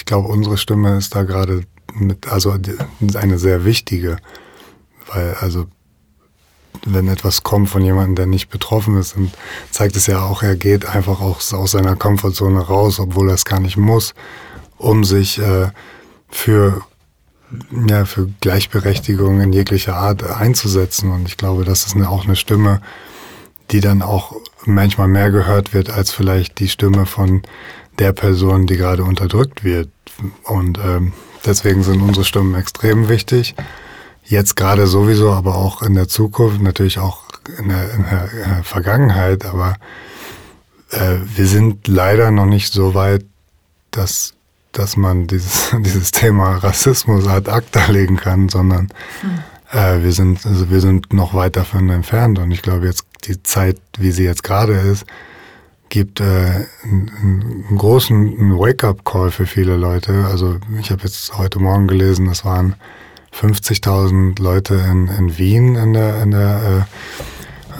ich glaube, unsere Stimme ist da gerade mit, also eine sehr wichtige, weil also wenn etwas kommt von jemandem, der nicht betroffen ist, dann zeigt es ja auch, er geht einfach auch aus seiner Komfortzone raus, obwohl er es gar nicht muss, um sich äh, für ja, für Gleichberechtigung in jeglicher Art einzusetzen. Und ich glaube, das ist eine, auch eine Stimme, die dann auch manchmal mehr gehört wird als vielleicht die Stimme von der Person, die gerade unterdrückt wird. Und ähm, deswegen sind unsere Stimmen extrem wichtig. Jetzt gerade sowieso, aber auch in der Zukunft, natürlich auch in der, in der, in der Vergangenheit. Aber äh, wir sind leider noch nicht so weit, dass, dass man dieses, dieses Thema Rassismus ad acta legen kann, sondern hm. äh, wir, sind, also wir sind noch weit davon entfernt. Und ich glaube, jetzt die Zeit, wie sie jetzt gerade ist, gibt äh, einen, einen großen Wake-up-Call für viele Leute. Also ich habe jetzt heute Morgen gelesen, es waren 50.000 Leute in, in Wien in der, in der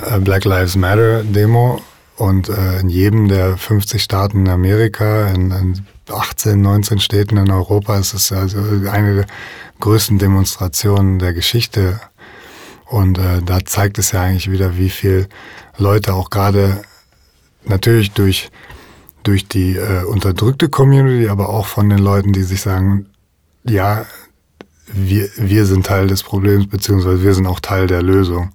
äh, äh, Black Lives Matter Demo und äh, in jedem der 50 Staaten in Amerika, in, in 18, 19 Städten in Europa ist es also eine der größten Demonstrationen der Geschichte. Und äh, da zeigt es ja eigentlich wieder, wie viel Leute auch gerade natürlich durch, durch die äh, unterdrückte Community, aber auch von den Leuten, die sich sagen, ja, wir, wir sind Teil des Problems, beziehungsweise wir sind auch Teil der Lösung.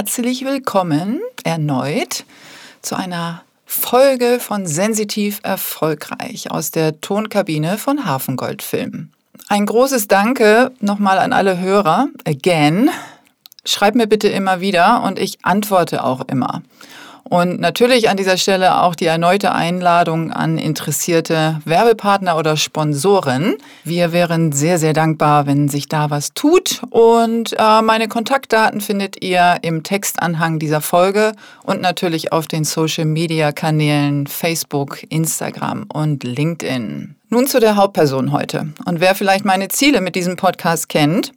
Herzlich willkommen erneut zu einer Folge von Sensitiv Erfolgreich aus der Tonkabine von Hafengold Film. Ein großes Danke nochmal an alle Hörer. Again. Schreib mir bitte immer wieder und ich antworte auch immer. Und natürlich an dieser Stelle auch die erneute Einladung an interessierte Werbepartner oder Sponsoren. Wir wären sehr, sehr dankbar, wenn sich da was tut. Und äh, meine Kontaktdaten findet ihr im Textanhang dieser Folge und natürlich auf den Social-Media-Kanälen Facebook, Instagram und LinkedIn. Nun zu der Hauptperson heute. Und wer vielleicht meine Ziele mit diesem Podcast kennt,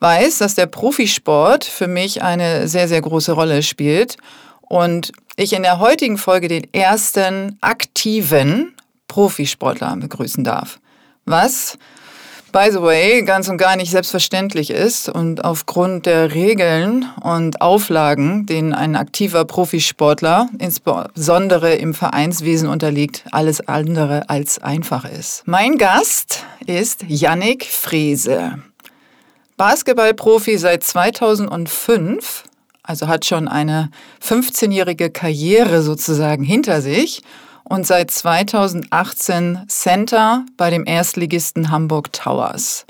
weiß, dass der Profisport für mich eine sehr, sehr große Rolle spielt und ich in der heutigen Folge den ersten aktiven Profisportler begrüßen darf. Was, by the way, ganz und gar nicht selbstverständlich ist und aufgrund der Regeln und Auflagen, denen ein aktiver Profisportler, insbesondere im Vereinswesen unterliegt, alles andere als einfach ist. Mein Gast ist Yannick Frese. Basketballprofi seit 2005 also hat schon eine 15-jährige Karriere sozusagen hinter sich und seit 2018 Center bei dem Erstligisten Hamburg Towers.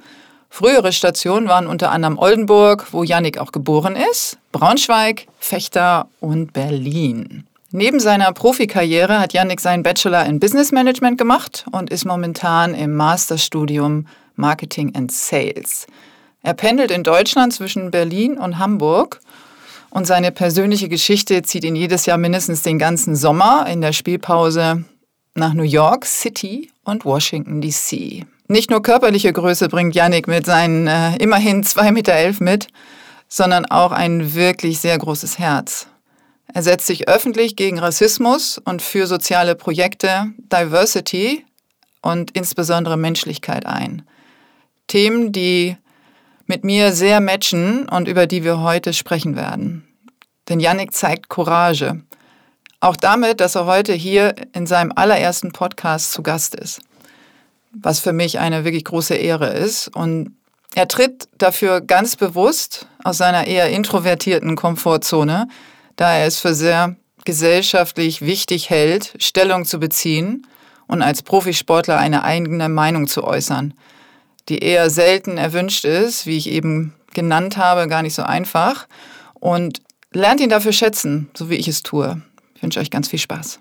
Frühere Stationen waren unter anderem Oldenburg, wo Yannick auch geboren ist, Braunschweig, Fechter und Berlin. Neben seiner Profikarriere hat Yannick seinen Bachelor in Business Management gemacht und ist momentan im Masterstudium Marketing and Sales. Er pendelt in Deutschland zwischen Berlin und Hamburg und seine persönliche Geschichte zieht ihn jedes Jahr mindestens den ganzen Sommer in der Spielpause nach New York City und Washington, D.C. Nicht nur körperliche Größe bringt Yannick mit seinen äh, immerhin 2,11 Meter elf mit, sondern auch ein wirklich sehr großes Herz. Er setzt sich öffentlich gegen Rassismus und für soziale Projekte, Diversity und insbesondere Menschlichkeit ein. Themen, die mit mir sehr matchen und über die wir heute sprechen werden. Denn Yannick zeigt Courage. Auch damit, dass er heute hier in seinem allerersten Podcast zu Gast ist. Was für mich eine wirklich große Ehre ist. Und er tritt dafür ganz bewusst aus seiner eher introvertierten Komfortzone, da er es für sehr gesellschaftlich wichtig hält, Stellung zu beziehen und als Profisportler eine eigene Meinung zu äußern die eher selten erwünscht ist, wie ich eben genannt habe, gar nicht so einfach. Und lernt ihn dafür schätzen, so wie ich es tue. Ich wünsche euch ganz viel Spaß.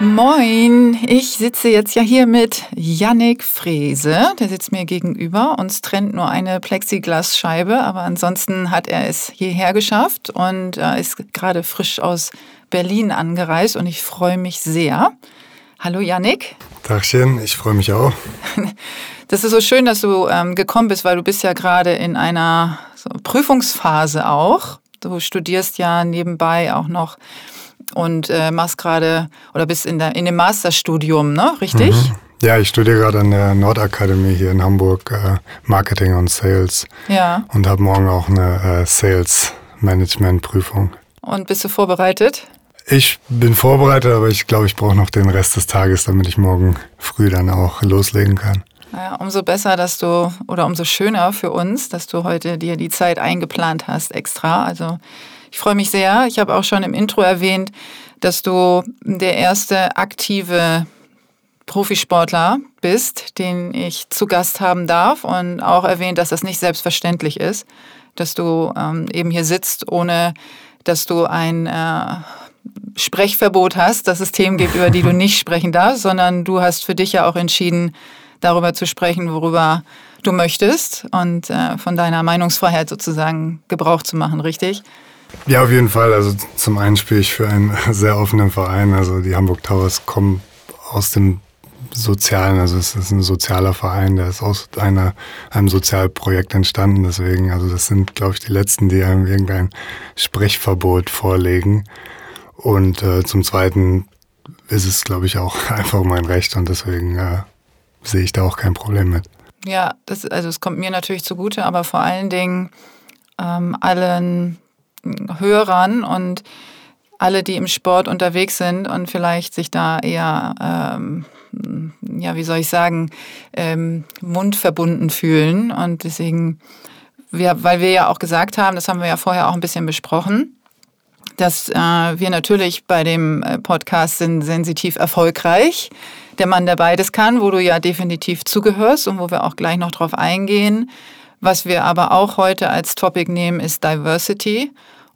Moin, ich sitze jetzt ja hier mit Yannick Frese. Der sitzt mir gegenüber. Uns trennt nur eine Plexiglasscheibe, aber ansonsten hat er es hierher geschafft und ist gerade frisch aus Berlin angereist und ich freue mich sehr. Hallo Yannick. Tagchen, ich freue mich auch. Das ist so schön, dass du ähm, gekommen bist, weil du bist ja gerade in einer so Prüfungsphase auch. Du studierst ja nebenbei auch noch und äh, machst gerade oder bist in, der, in dem Masterstudium, ne? Richtig? Mhm. Ja, ich studiere gerade an der Nordakademie hier in Hamburg äh, Marketing und Sales. Ja. Und habe morgen auch eine äh, Sales Management Prüfung. Und bist du vorbereitet? Ich bin vorbereitet, aber ich glaube, ich brauche noch den Rest des Tages, damit ich morgen früh dann auch loslegen kann. Ja, umso besser, dass du, oder umso schöner für uns, dass du heute dir die Zeit eingeplant hast extra. Also ich freue mich sehr. Ich habe auch schon im Intro erwähnt, dass du der erste aktive Profisportler bist, den ich zu Gast haben darf und auch erwähnt, dass das nicht selbstverständlich ist, dass du ähm, eben hier sitzt, ohne dass du ein äh, Sprechverbot hast, dass es Themen gibt, über die du nicht sprechen darfst, sondern du hast für dich ja auch entschieden, darüber zu sprechen, worüber du möchtest und äh, von deiner Meinungsfreiheit sozusagen Gebrauch zu machen, richtig? Ja, auf jeden Fall. Also zum einen spiele ich für einen sehr offenen Verein. Also die Hamburg Towers kommen aus dem Sozialen, also es ist ein sozialer Verein, der ist aus einer, einem Sozialprojekt entstanden. Deswegen, also das sind, glaube ich, die letzten, die einem irgendein Sprechverbot vorlegen. Und äh, zum Zweiten ist es, glaube ich, auch einfach mein Recht und deswegen äh, sehe ich da auch kein Problem mit. Ja, das, also es kommt mir natürlich zugute, aber vor allen Dingen ähm, allen Hörern und alle, die im Sport unterwegs sind und vielleicht sich da eher, ähm, ja, wie soll ich sagen, ähm, mundverbunden fühlen. Und deswegen, wir, weil wir ja auch gesagt haben, das haben wir ja vorher auch ein bisschen besprochen, dass äh, wir natürlich bei dem äh, Podcast sind sensitiv erfolgreich. Der Mann, der beides kann, wo du ja definitiv zugehörst und wo wir auch gleich noch drauf eingehen. Was wir aber auch heute als Topic nehmen, ist Diversity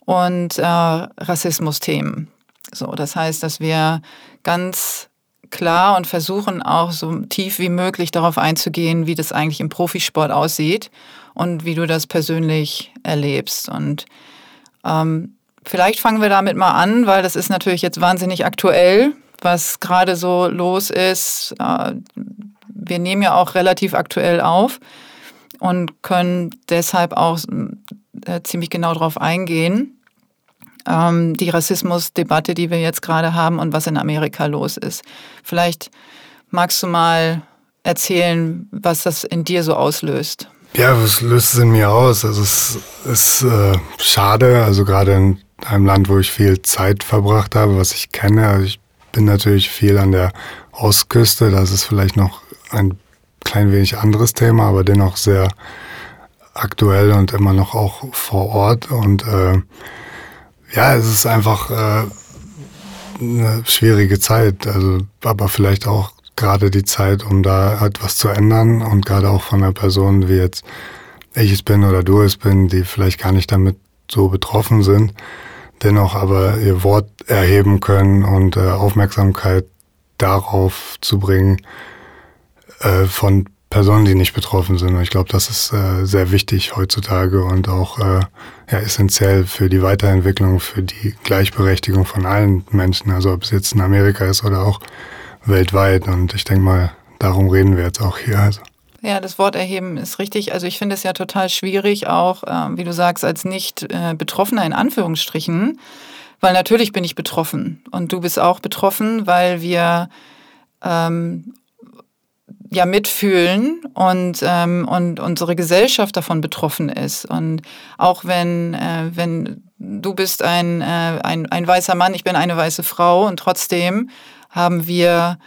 und äh, Rassismus-Themen. So, das heißt, dass wir ganz klar und versuchen auch so tief wie möglich darauf einzugehen, wie das eigentlich im Profisport aussieht und wie du das persönlich erlebst. Und ähm, Vielleicht fangen wir damit mal an, weil das ist natürlich jetzt wahnsinnig aktuell, was gerade so los ist. Äh, wir nehmen ja auch relativ aktuell auf und können deshalb auch äh, ziemlich genau darauf eingehen. Ähm, die Rassismusdebatte, die wir jetzt gerade haben und was in Amerika los ist. Vielleicht magst du mal erzählen, was das in dir so auslöst. Ja, was löst es in mir aus? Also es ist äh, schade, also gerade in einem Land, wo ich viel Zeit verbracht habe, was ich kenne. Also ich bin natürlich viel an der Ostküste, das ist vielleicht noch ein klein wenig anderes Thema, aber dennoch sehr aktuell und immer noch auch vor Ort. Und äh, ja, es ist einfach äh, eine schwierige Zeit, also aber vielleicht auch gerade die Zeit, um da etwas zu ändern und gerade auch von einer Person wie jetzt ich es bin oder du es bin, die vielleicht gar nicht damit so betroffen sind, dennoch aber ihr Wort erheben können und äh, Aufmerksamkeit darauf zu bringen äh, von Personen, die nicht betroffen sind. Und ich glaube, das ist äh, sehr wichtig heutzutage und auch äh, ja, essentiell für die Weiterentwicklung, für die Gleichberechtigung von allen Menschen, also ob es jetzt in Amerika ist oder auch weltweit. Und ich denke mal, darum reden wir jetzt auch hier. Also. Ja, das Wort erheben ist richtig. Also ich finde es ja total schwierig, auch, äh, wie du sagst, als Nicht-Betroffener in Anführungsstrichen, weil natürlich bin ich betroffen und du bist auch betroffen, weil wir ähm, ja mitfühlen und, ähm, und unsere Gesellschaft davon betroffen ist. Und auch wenn, äh, wenn du bist ein, äh, ein, ein weißer Mann, ich bin eine weiße Frau und trotzdem haben wir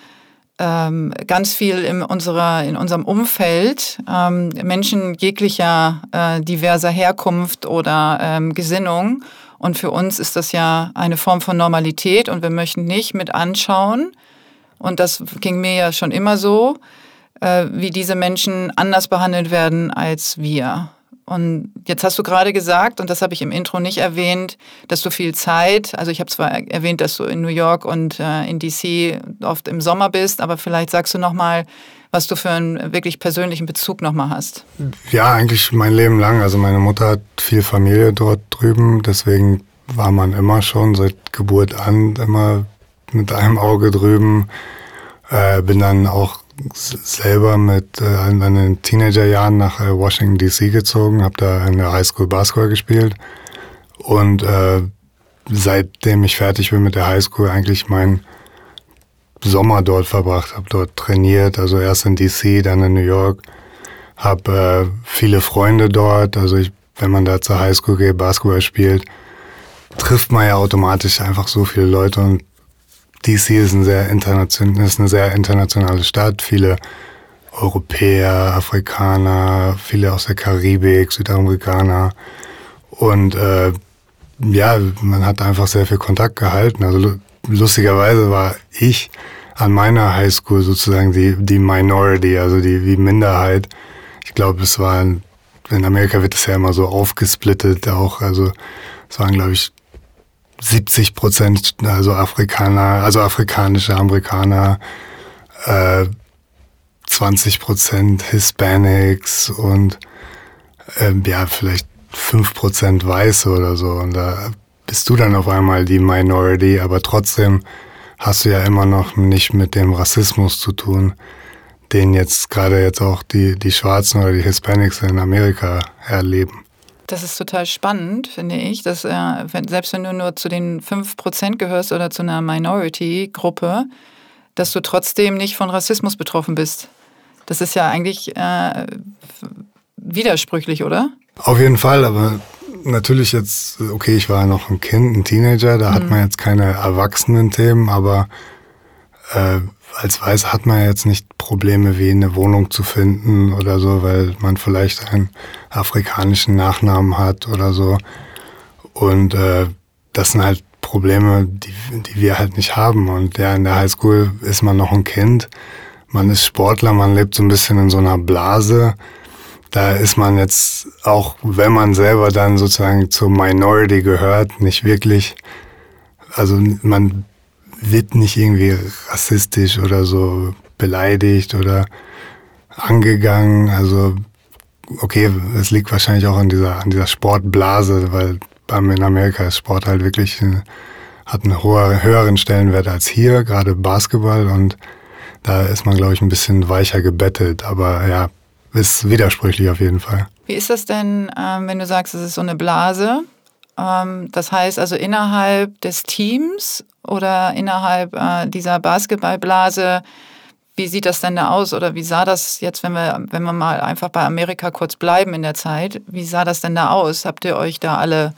ähm, ganz viel in, unserer, in unserem Umfeld ähm, Menschen jeglicher äh, diverser Herkunft oder ähm, Gesinnung. Und für uns ist das ja eine Form von Normalität und wir möchten nicht mit anschauen, und das ging mir ja schon immer so, äh, wie diese Menschen anders behandelt werden als wir. Und jetzt hast du gerade gesagt, und das habe ich im Intro nicht erwähnt, dass du viel Zeit, also ich habe zwar erwähnt, dass du in New York und äh, in DC oft im Sommer bist, aber vielleicht sagst du nochmal, was du für einen wirklich persönlichen Bezug nochmal hast. Ja, eigentlich mein Leben lang. Also meine Mutter hat viel Familie dort drüben, deswegen war man immer schon seit Geburt an immer mit einem Auge drüben. Äh, bin dann auch selber mit äh, Teenagerjahren nach äh, Washington DC gezogen, habe da in der Highschool Basketball gespielt. Und äh, seitdem ich fertig bin mit der Highschool eigentlich mein Sommer dort verbracht, habe dort trainiert, also erst in DC, dann in New York, habe äh, viele Freunde dort, also ich, wenn man da zur Highschool geht, Basketball spielt, trifft man ja automatisch einfach so viele Leute und DC ist, ein sehr internation ist eine sehr internationale Stadt. Viele Europäer, Afrikaner, viele aus der Karibik, Südamerikaner. Und äh, ja, man hat einfach sehr viel Kontakt gehalten. Also lustigerweise war ich an meiner Highschool sozusagen die, die Minority, also die, die Minderheit. Ich glaube, es war, in Amerika wird es ja immer so aufgesplittet auch. Also es waren, glaube ich, 70 Prozent, also Afrikaner, also afrikanische Amerikaner, äh, 20 Prozent Hispanics und äh, ja, vielleicht 5 Prozent Weiße oder so. Und da bist du dann auf einmal die Minority, aber trotzdem hast du ja immer noch nicht mit dem Rassismus zu tun, den jetzt gerade jetzt auch die, die Schwarzen oder die Hispanics in Amerika erleben. Das ist total spannend, finde ich, dass äh, wenn, selbst wenn du nur zu den 5% gehörst oder zu einer Minority-Gruppe, dass du trotzdem nicht von Rassismus betroffen bist. Das ist ja eigentlich äh, widersprüchlich, oder? Auf jeden Fall, aber natürlich jetzt, okay, ich war noch ein Kind, ein Teenager, da mhm. hat man jetzt keine Erwachsenen-Themen, aber äh, als Weiß hat man jetzt nicht Probleme wie eine Wohnung zu finden oder so, weil man vielleicht einen afrikanischen Nachnamen hat oder so. Und äh, das sind halt Probleme, die, die wir halt nicht haben. Und ja, in der Highschool ist man noch ein Kind. Man ist Sportler, man lebt so ein bisschen in so einer Blase. Da ist man jetzt, auch wenn man selber dann sozusagen zur Minority gehört, nicht wirklich, also man wird nicht irgendwie rassistisch oder so beleidigt oder angegangen. Also okay, es liegt wahrscheinlich auch an dieser, an dieser Sportblase, weil in Amerika ist Sport halt wirklich hat einen höheren Stellenwert als hier, gerade Basketball und da ist man, glaube ich, ein bisschen weicher gebettet, aber ja, ist widersprüchlich auf jeden Fall. Wie ist das denn, ähm, wenn du sagst, es ist so eine Blase? Ähm, das heißt also innerhalb des Teams oder innerhalb äh, dieser Basketballblase, wie sieht das denn da aus? Oder wie sah das jetzt, wenn wir, wenn wir mal einfach bei Amerika kurz bleiben in der Zeit, wie sah das denn da aus? Habt ihr euch da alle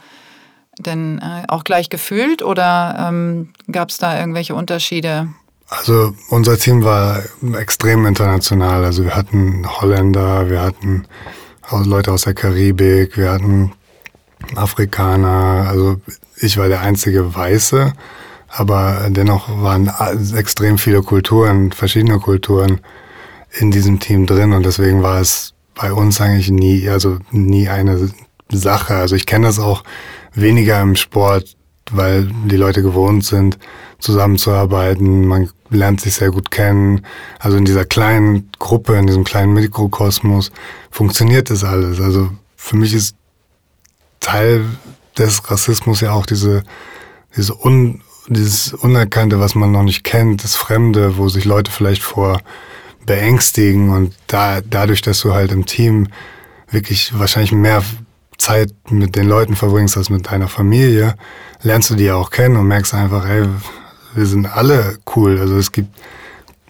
denn äh, auch gleich gefühlt oder ähm, gab es da irgendwelche Unterschiede? Also unser Team war extrem international. Also wir hatten Holländer, wir hatten Leute aus der Karibik, wir hatten Afrikaner. Also ich war der einzige Weiße, aber dennoch waren extrem viele Kulturen, verschiedene Kulturen in diesem Team drin und deswegen war es bei uns eigentlich nie, also nie eine Sache. Also ich kenne das auch weniger im Sport, weil die Leute gewohnt sind, zusammenzuarbeiten. Man lernt sich sehr gut kennen. Also in dieser kleinen Gruppe, in diesem kleinen Mikrokosmos funktioniert das alles. Also für mich ist Teil des Rassismus ja auch diese, diese un, dieses Unerkannte, was man noch nicht kennt, das Fremde, wo sich Leute vielleicht vor beängstigen und da, dadurch, dass du halt im Team wirklich wahrscheinlich mehr Zeit mit den Leuten verbringst als mit deiner Familie, lernst du die auch kennen und merkst einfach, ey, wir sind alle cool. Also es gibt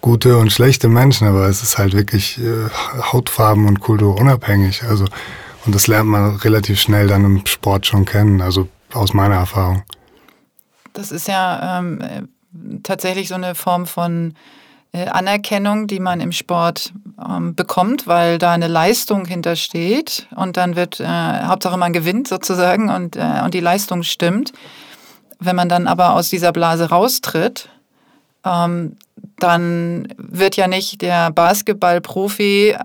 gute und schlechte Menschen, aber es ist halt wirklich äh, Hautfarben und Kultur unabhängig. Also und das lernt man relativ schnell dann im Sport schon kennen, also aus meiner Erfahrung. Das ist ja ähm, tatsächlich so eine Form von äh, Anerkennung, die man im Sport ähm, bekommt, weil da eine Leistung hintersteht und dann wird äh, Hauptsache man gewinnt sozusagen und, äh, und die Leistung stimmt. Wenn man dann aber aus dieser Blase raustritt, ähm, dann wird ja nicht der Basketballprofi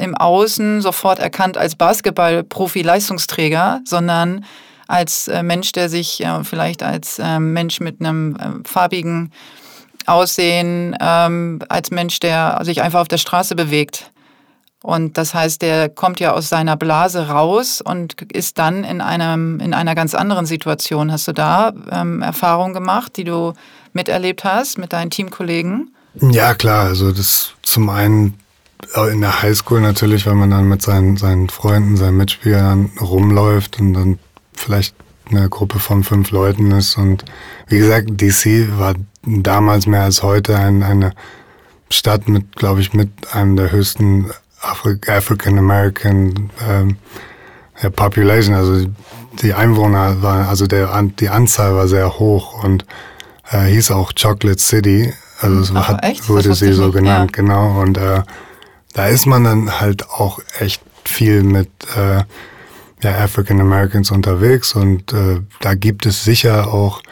im Außen sofort erkannt als Basketball-Profi-Leistungsträger, sondern als äh, Mensch, der sich äh, vielleicht als äh, Mensch mit einem äh, farbigen Aussehen, ähm, als Mensch, der sich einfach auf der Straße bewegt. Und das heißt, der kommt ja aus seiner Blase raus und ist dann in, einem, in einer ganz anderen Situation. Hast du da ähm, Erfahrungen gemacht, die du miterlebt hast mit deinen Teamkollegen? Ja, klar. Also das zum einen in der Highschool natürlich, wenn man dann mit seinen, seinen Freunden, seinen Mitspielern rumläuft und dann vielleicht eine Gruppe von fünf Leuten ist. Und wie gesagt, DC war damals mehr als heute ein, eine Stadt mit, glaube ich, mit einem der höchsten Afri African American ähm, ja, Population, also die Einwohner waren, also der, die Anzahl war sehr hoch und äh, hieß auch Chocolate City. Also es Ach, hat, wurde sie so genannt, ja. genau. Und äh, da ist man dann halt auch echt viel mit äh, ja, African Americans unterwegs und äh, da gibt es sicher auch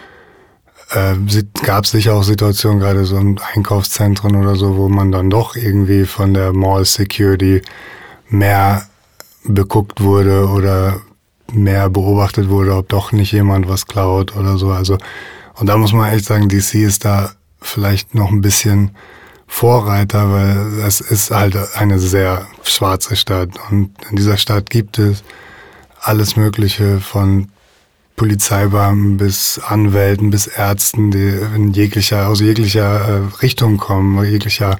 äh, gab es sicher auch Situationen, gerade so in Einkaufszentren oder so, wo man dann doch irgendwie von der Mall Security mehr beguckt wurde oder mehr beobachtet wurde, ob doch nicht jemand was klaut oder so. Also, und da muss man echt sagen, DC ist da vielleicht noch ein bisschen Vorreiter, weil es ist halt eine sehr schwarze Stadt. Und in dieser Stadt gibt es alles Mögliche von Polizeibeamten bis Anwälten bis Ärzten, die in jeglicher, aus jeglicher äh, Richtung kommen, jeglicher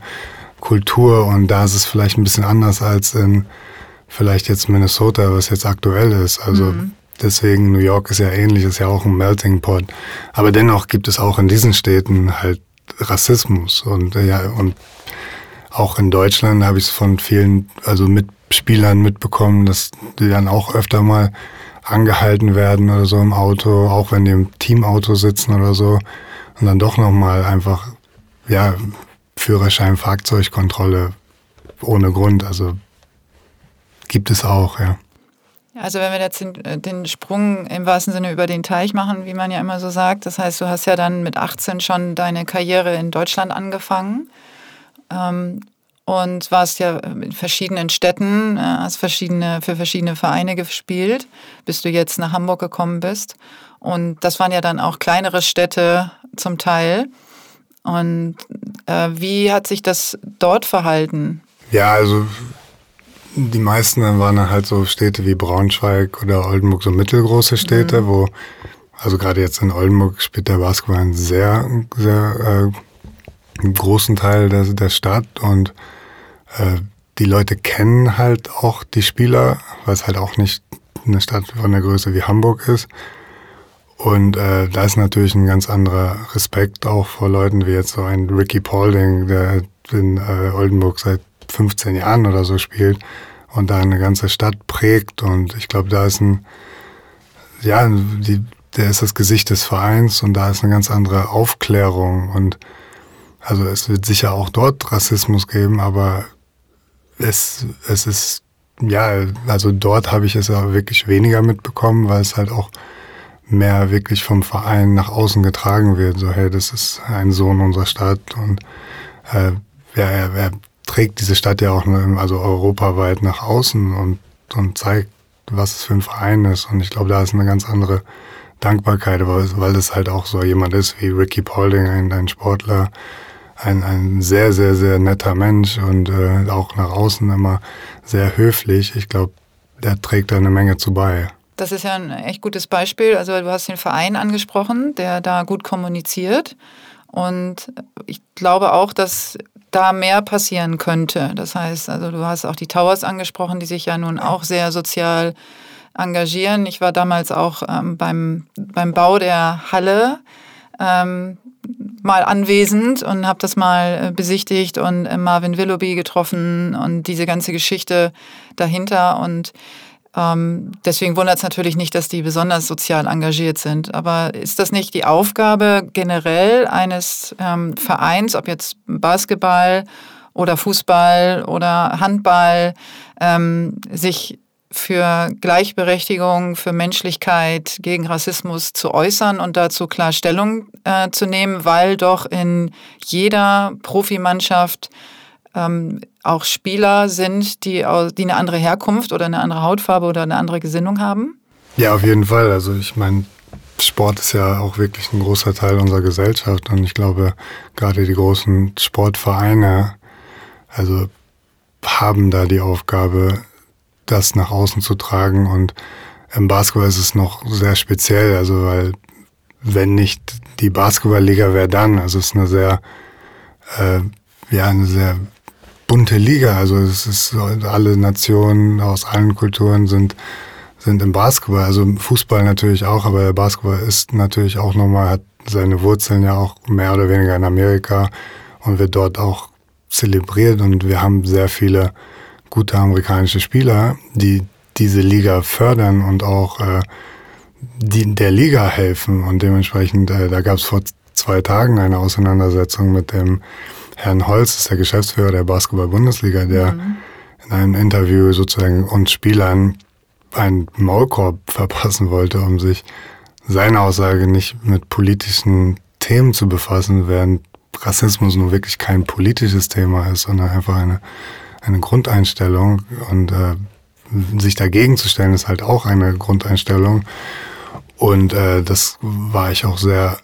Kultur. Und da ist es vielleicht ein bisschen anders als in vielleicht jetzt Minnesota, was jetzt aktuell ist. Also Mhm. deswegen New York ist ja ähnlich, ist ja auch ein Melting Pot. Aber dennoch gibt es auch in diesen Städten halt Rassismus und äh, ja und auch in Deutschland habe ich es von vielen, also Mitspielern mitbekommen, dass die dann auch öfter mal angehalten werden oder so im Auto, auch wenn die im Teamauto sitzen oder so und dann doch nochmal einfach, ja, Führerschein, Fahrzeugkontrolle ohne Grund, also gibt es auch, ja. Also wenn wir jetzt den, äh, den Sprung im wahrsten Sinne über den Teich machen, wie man ja immer so sagt, das heißt, du hast ja dann mit 18 schon deine Karriere in Deutschland angefangen ähm, und warst ja in verschiedenen Städten, äh, hast verschiedene, für verschiedene Vereine gespielt, bis du jetzt nach Hamburg gekommen bist. Und das waren ja dann auch kleinere Städte zum Teil. Und äh, wie hat sich das dort verhalten? Ja, also die meisten waren dann halt so Städte wie Braunschweig oder Oldenburg, so mittelgroße Städte, wo, also gerade jetzt in Oldenburg spielt der Basketball einen sehr, sehr äh, großen Teil der, der Stadt und äh, die Leute kennen halt auch die Spieler, weil es halt auch nicht eine Stadt von der Größe wie Hamburg ist. Und äh, da ist natürlich ein ganz anderer Respekt auch vor Leuten wie jetzt so ein Ricky Paulding, der in äh, Oldenburg seit 15 Jahren oder so spielt und da eine ganze Stadt prägt. Und ich glaube, da ist ein, ja, die, der ist das Gesicht des Vereins und da ist eine ganz andere Aufklärung. Und also es wird sicher auch dort Rassismus geben, aber es, es ist, ja, also dort habe ich es ja wirklich weniger mitbekommen, weil es halt auch mehr wirklich vom Verein nach außen getragen wird. So, hey, das ist ein Sohn unserer Stadt und äh, ja, er, er trägt diese Stadt ja auch also europaweit nach außen und, und zeigt, was es für ein Verein ist. Und ich glaube, da ist eine ganz andere Dankbarkeit, weil, es halt auch so jemand ist wie Ricky Paulding, ein, ein Sportler, ein, ein sehr, sehr, sehr netter Mensch und äh, auch nach außen immer sehr höflich. Ich glaube, der trägt da eine Menge zu bei. Das ist ja ein echt gutes Beispiel. Also du hast den Verein angesprochen, der da gut kommuniziert. Und ich glaube auch, dass da mehr passieren könnte. Das heißt, also du hast auch die Towers angesprochen, die sich ja nun auch sehr sozial engagieren. Ich war damals auch ähm, beim, beim Bau der Halle ähm, mal anwesend und habe das mal besichtigt und äh, Marvin Willoughby getroffen und diese ganze Geschichte dahinter. Und ähm, deswegen wundert es natürlich nicht, dass die besonders sozial engagiert sind. Aber ist das nicht die Aufgabe generell eines ähm, Vereins, ob jetzt Basketball oder Fußball oder Handball, ähm, sich für Gleichberechtigung, für Menschlichkeit, gegen Rassismus zu äußern und dazu klar Stellung äh, zu nehmen, weil doch in jeder Profimannschaft ähm, auch Spieler sind, die, die eine andere Herkunft oder eine andere Hautfarbe oder eine andere Gesinnung haben? Ja, auf jeden Fall. Also ich meine, Sport ist ja auch wirklich ein großer Teil unserer Gesellschaft und ich glaube, gerade die großen Sportvereine, also haben da die Aufgabe, das nach außen zu tragen. Und im Basketball ist es noch sehr speziell, also weil wenn nicht die Basketballliga, wer dann? Also es ist eine sehr, äh, ja, eine sehr bunte Liga. Also es ist alle Nationen aus allen Kulturen sind sind im Basketball, also Fußball natürlich auch, aber der Basketball ist natürlich auch nochmal, hat seine Wurzeln ja auch mehr oder weniger in Amerika und wird dort auch zelebriert. Und wir haben sehr viele gute amerikanische Spieler, die diese Liga fördern und auch äh, die der Liga helfen. Und dementsprechend, äh, da gab es vor zwei Tagen eine Auseinandersetzung mit dem Herrn Holz, ist der Geschäftsführer der Basketball-Bundesliga, der mhm. in einem Interview sozusagen uns Spielern einen Maulkorb verpassen wollte, um sich seine Aussage nicht mit politischen Themen zu befassen, während Rassismus nun wirklich kein politisches Thema ist, sondern einfach eine, eine Grundeinstellung. Und äh, sich dagegen zu stellen, ist halt auch eine Grundeinstellung. Und äh, das war ich auch sehr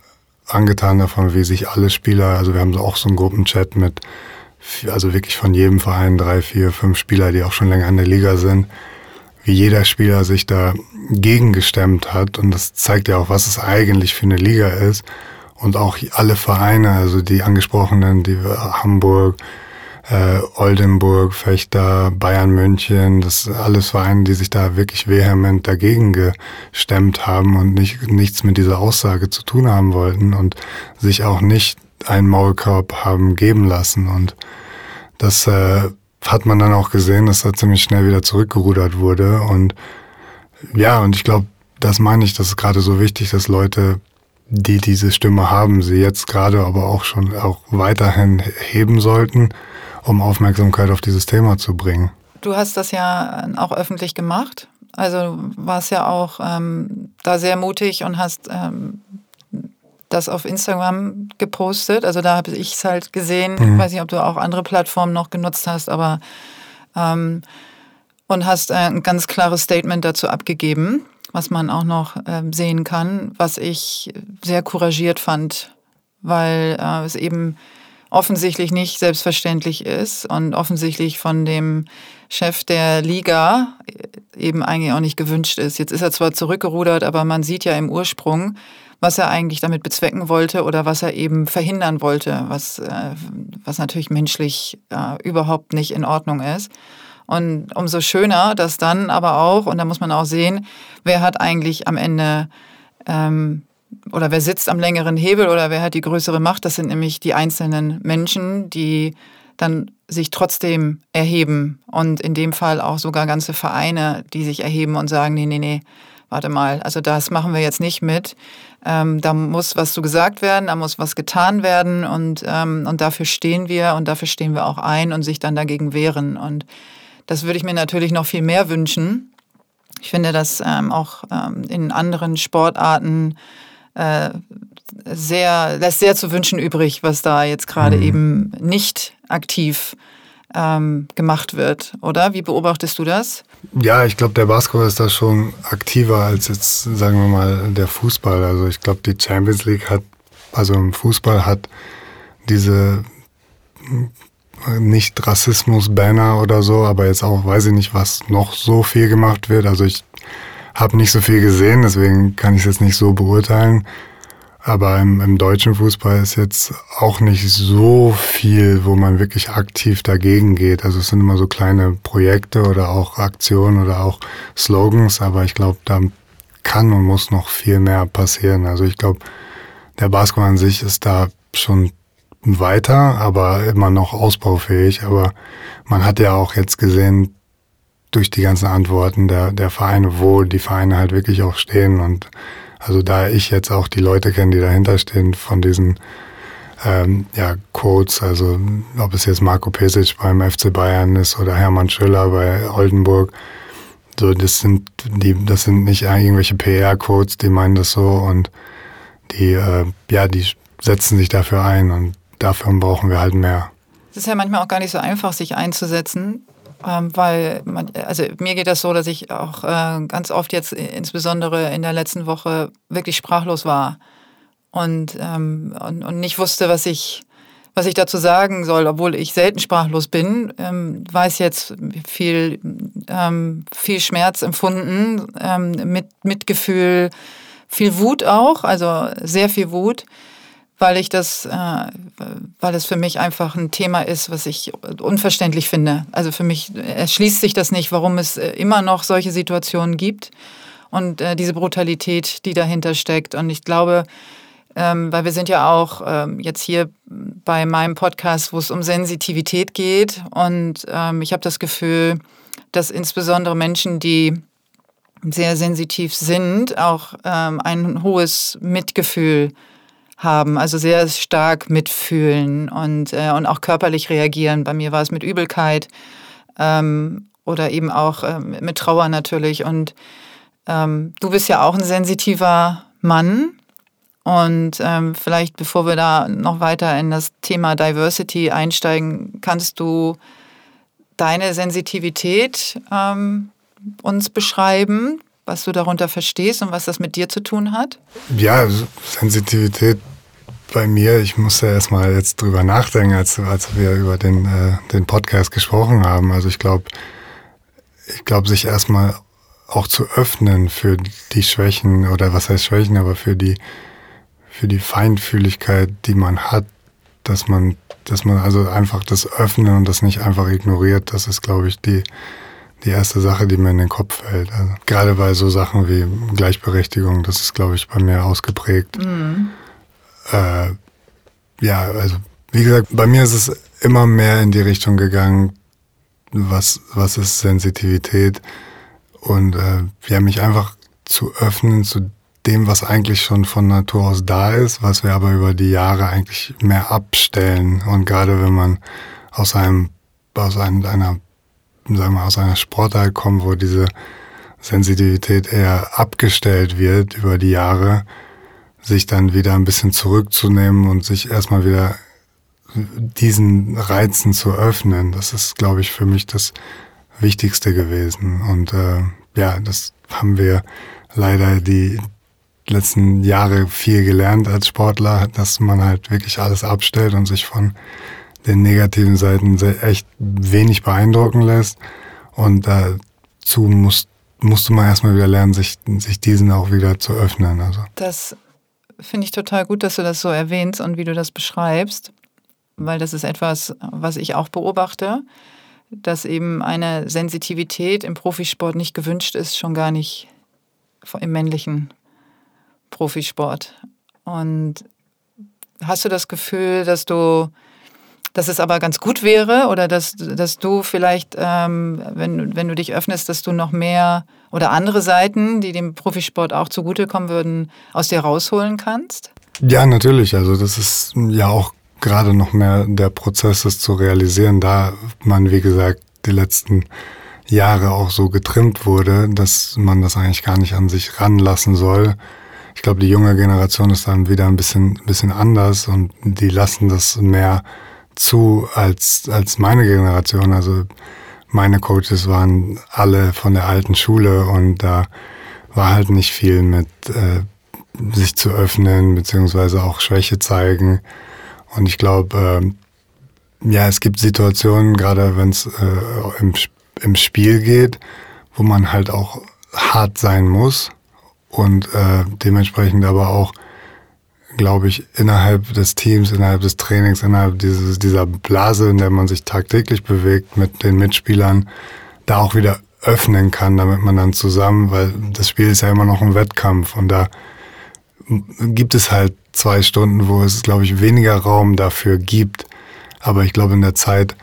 angetan davon, wie sich alle Spieler, also wir haben auch so einen Gruppenchat mit, also wirklich von jedem Verein drei, vier, fünf Spieler, die auch schon länger in der Liga sind, wie jeder Spieler sich da gegengestemmt hat. Und das zeigt ja auch, was es eigentlich für eine Liga ist. Und auch alle Vereine, also die angesprochenen, die Hamburg, äh, Oldenburg, Fechter, Bayern München, das alles Vereine, die sich da wirklich vehement dagegen gestemmt haben und nicht, nichts mit dieser Aussage zu tun haben wollten und sich auch nicht einen Maulkorb haben geben lassen. Und das äh, hat man dann auch gesehen, dass da ziemlich schnell wieder zurückgerudert wurde. Und ja, und ich glaube, das meine ich, das ist gerade so wichtig, dass Leute, die diese Stimme haben, sie jetzt gerade aber auch schon auch weiterhin heben sollten, um Aufmerksamkeit auf dieses Thema zu bringen. Du hast das ja auch öffentlich gemacht. Also warst ja auch ähm, da sehr mutig und hast ähm, das auf Instagram gepostet. Also da habe ich es halt gesehen. Mhm. Ich weiß nicht, ob du auch andere Plattformen noch genutzt hast, aber ähm, und hast ein ganz klares Statement dazu abgegeben, was man auch noch ähm, sehen kann, was ich sehr couragiert fand, weil äh, es eben offensichtlich nicht selbstverständlich ist und offensichtlich von dem Chef der Liga eben eigentlich auch nicht gewünscht ist. Jetzt ist er zwar zurückgerudert, aber man sieht ja im Ursprung, was er eigentlich damit bezwecken wollte oder was er eben verhindern wollte, was, äh, was natürlich menschlich äh, überhaupt nicht in Ordnung ist. Und umso schöner, dass dann aber auch, und da muss man auch sehen, wer hat eigentlich am Ende ähm, oder wer sitzt am längeren Hebel oder wer hat die größere Macht, das sind nämlich die einzelnen Menschen, die dann sich trotzdem erheben und in dem Fall auch sogar ganze Vereine, die sich erheben und sagen, nee, nee, nee, warte mal, also das machen wir jetzt nicht mit. Ähm, da muss was zu gesagt werden, da muss was getan werden und, ähm, und dafür stehen wir und dafür stehen wir auch ein und sich dann dagegen wehren. Und das würde ich mir natürlich noch viel mehr wünschen. Ich finde, dass ähm, auch ähm, in anderen Sportarten äh, sehr, lässt sehr zu wünschen übrig, was da jetzt gerade mhm. eben nicht aktiv ähm, gemacht wird, oder? Wie beobachtest du das? Ja, ich glaube, der Basketball ist da schon aktiver als jetzt, sagen wir mal, der Fußball. Also ich glaube, die Champions League hat, also im Fußball hat diese nicht Rassismus-Banner oder so, aber jetzt auch, weiß ich nicht, was noch so viel gemacht wird. Also ich habe nicht so viel gesehen, deswegen kann ich es jetzt nicht so beurteilen. Aber im, im, deutschen Fußball ist jetzt auch nicht so viel, wo man wirklich aktiv dagegen geht. Also es sind immer so kleine Projekte oder auch Aktionen oder auch Slogans, aber ich glaube, da kann und muss noch viel mehr passieren. Also ich glaube, der Basketball an sich ist da schon weiter, aber immer noch ausbaufähig. Aber man hat ja auch jetzt gesehen, durch die ganzen Antworten der, der Vereine, wo die Vereine halt wirklich auch stehen und also da ich jetzt auch die Leute kenne, die dahinter stehen von diesen ähm, ja, Codes, also ob es jetzt Marco Pesic beim FC Bayern ist oder Hermann Schüller bei Oldenburg, so das sind die, das sind nicht irgendwelche PR-Codes, die meinen das so und die, äh, ja, die setzen sich dafür ein und dafür brauchen wir halt mehr. Es ist ja manchmal auch gar nicht so einfach, sich einzusetzen, ähm, weil man, also mir geht das so, dass ich auch äh, ganz oft jetzt insbesondere in der letzten Woche wirklich sprachlos war und, ähm, und, und nicht wusste, was ich, was ich dazu sagen soll, obwohl ich selten sprachlos bin, ähm, weiß jetzt viel, viel Schmerz empfunden, mit Mitgefühl, viel Wut auch, also sehr viel Wut, weil ich das, äh, weil es für mich einfach ein Thema ist, was ich unverständlich finde. Also für mich erschließt sich das nicht, warum es äh, immer noch solche Situationen gibt und äh, diese Brutalität, die dahinter steckt. Und ich glaube, ähm, weil wir sind ja auch ähm, jetzt hier bei meinem Podcast, wo es um Sensitivität geht. Und ähm, ich habe das Gefühl, dass insbesondere Menschen, die sehr sensitiv sind, auch ähm, ein hohes Mitgefühl haben, also sehr stark mitfühlen und, äh, und auch körperlich reagieren. Bei mir war es mit Übelkeit ähm, oder eben auch ähm, mit Trauer natürlich. Und ähm, du bist ja auch ein sensitiver Mann. Und ähm, vielleicht, bevor wir da noch weiter in das Thema Diversity einsteigen, kannst du deine Sensitivität ähm, uns beschreiben, was du darunter verstehst und was das mit dir zu tun hat? Ja, Sensitivität bei mir, ich musste erstmal jetzt drüber nachdenken, als, als wir über den, äh, den Podcast gesprochen haben. Also ich glaube, ich glaube, sich erstmal auch zu öffnen für die Schwächen oder was heißt Schwächen, aber für die für die Feinfühligkeit, die man hat, dass man, dass man also einfach das öffnen und das nicht einfach ignoriert, das ist, glaube ich, die, die erste Sache, die mir in den Kopf fällt. Also gerade bei so Sachen wie Gleichberechtigung, das ist, glaube ich, bei mir ausgeprägt. Mhm. Äh, ja, also wie gesagt, bei mir ist es immer mehr in die Richtung gegangen, was, was ist Sensitivität und äh, ja, mich einfach zu öffnen zu dem, was eigentlich schon von Natur aus da ist, was wir aber über die Jahre eigentlich mehr abstellen. Und gerade wenn man aus einem, aus einem, einer, sagen wir, aus einer Sportart kommt, wo diese Sensitivität eher abgestellt wird über die Jahre, sich dann wieder ein bisschen zurückzunehmen und sich erstmal wieder diesen Reizen zu öffnen, das ist, glaube ich, für mich das Wichtigste gewesen. Und äh, ja, das haben wir leider die, letzten Jahre viel gelernt als Sportler, dass man halt wirklich alles abstellt und sich von den negativen Seiten echt wenig beeindrucken lässt. Und dazu muss, musste man erstmal wieder lernen, sich, sich diesen auch wieder zu öffnen. Also. Das finde ich total gut, dass du das so erwähnst und wie du das beschreibst, weil das ist etwas, was ich auch beobachte, dass eben eine Sensitivität im Profisport nicht gewünscht ist, schon gar nicht im männlichen Profisport. Und hast du das Gefühl, dass du, dass es aber ganz gut wäre oder dass, dass du vielleicht, ähm, wenn, wenn du dich öffnest, dass du noch mehr oder andere Seiten, die dem Profisport auch zugutekommen würden, aus dir rausholen kannst? Ja, natürlich. Also das ist ja auch gerade noch mehr der Prozess, das zu realisieren, da man, wie gesagt, die letzten Jahre auch so getrimmt wurde, dass man das eigentlich gar nicht an sich ranlassen soll ich glaube, die junge Generation ist dann wieder ein bisschen, bisschen anders und die lassen das mehr zu als, als meine Generation. Also meine Coaches waren alle von der alten Schule und da war halt nicht viel mit äh, sich zu öffnen, beziehungsweise auch Schwäche zeigen. Und ich glaube, äh, ja, es gibt Situationen, gerade wenn es äh, im, im Spiel geht, wo man halt auch hart sein muss und äh, dementsprechend aber auch, glaube ich, innerhalb des Teams, innerhalb des Trainings, innerhalb dieses, dieser Blase, in der man sich tagtäglich bewegt mit den Mitspielern, da auch wieder öffnen kann, damit man dann zusammen, weil das Spiel ist ja immer noch ein Wettkampf und da gibt es halt zwei Stunden, wo es, glaube ich, weniger Raum dafür gibt. Aber ich glaube, in der Zeit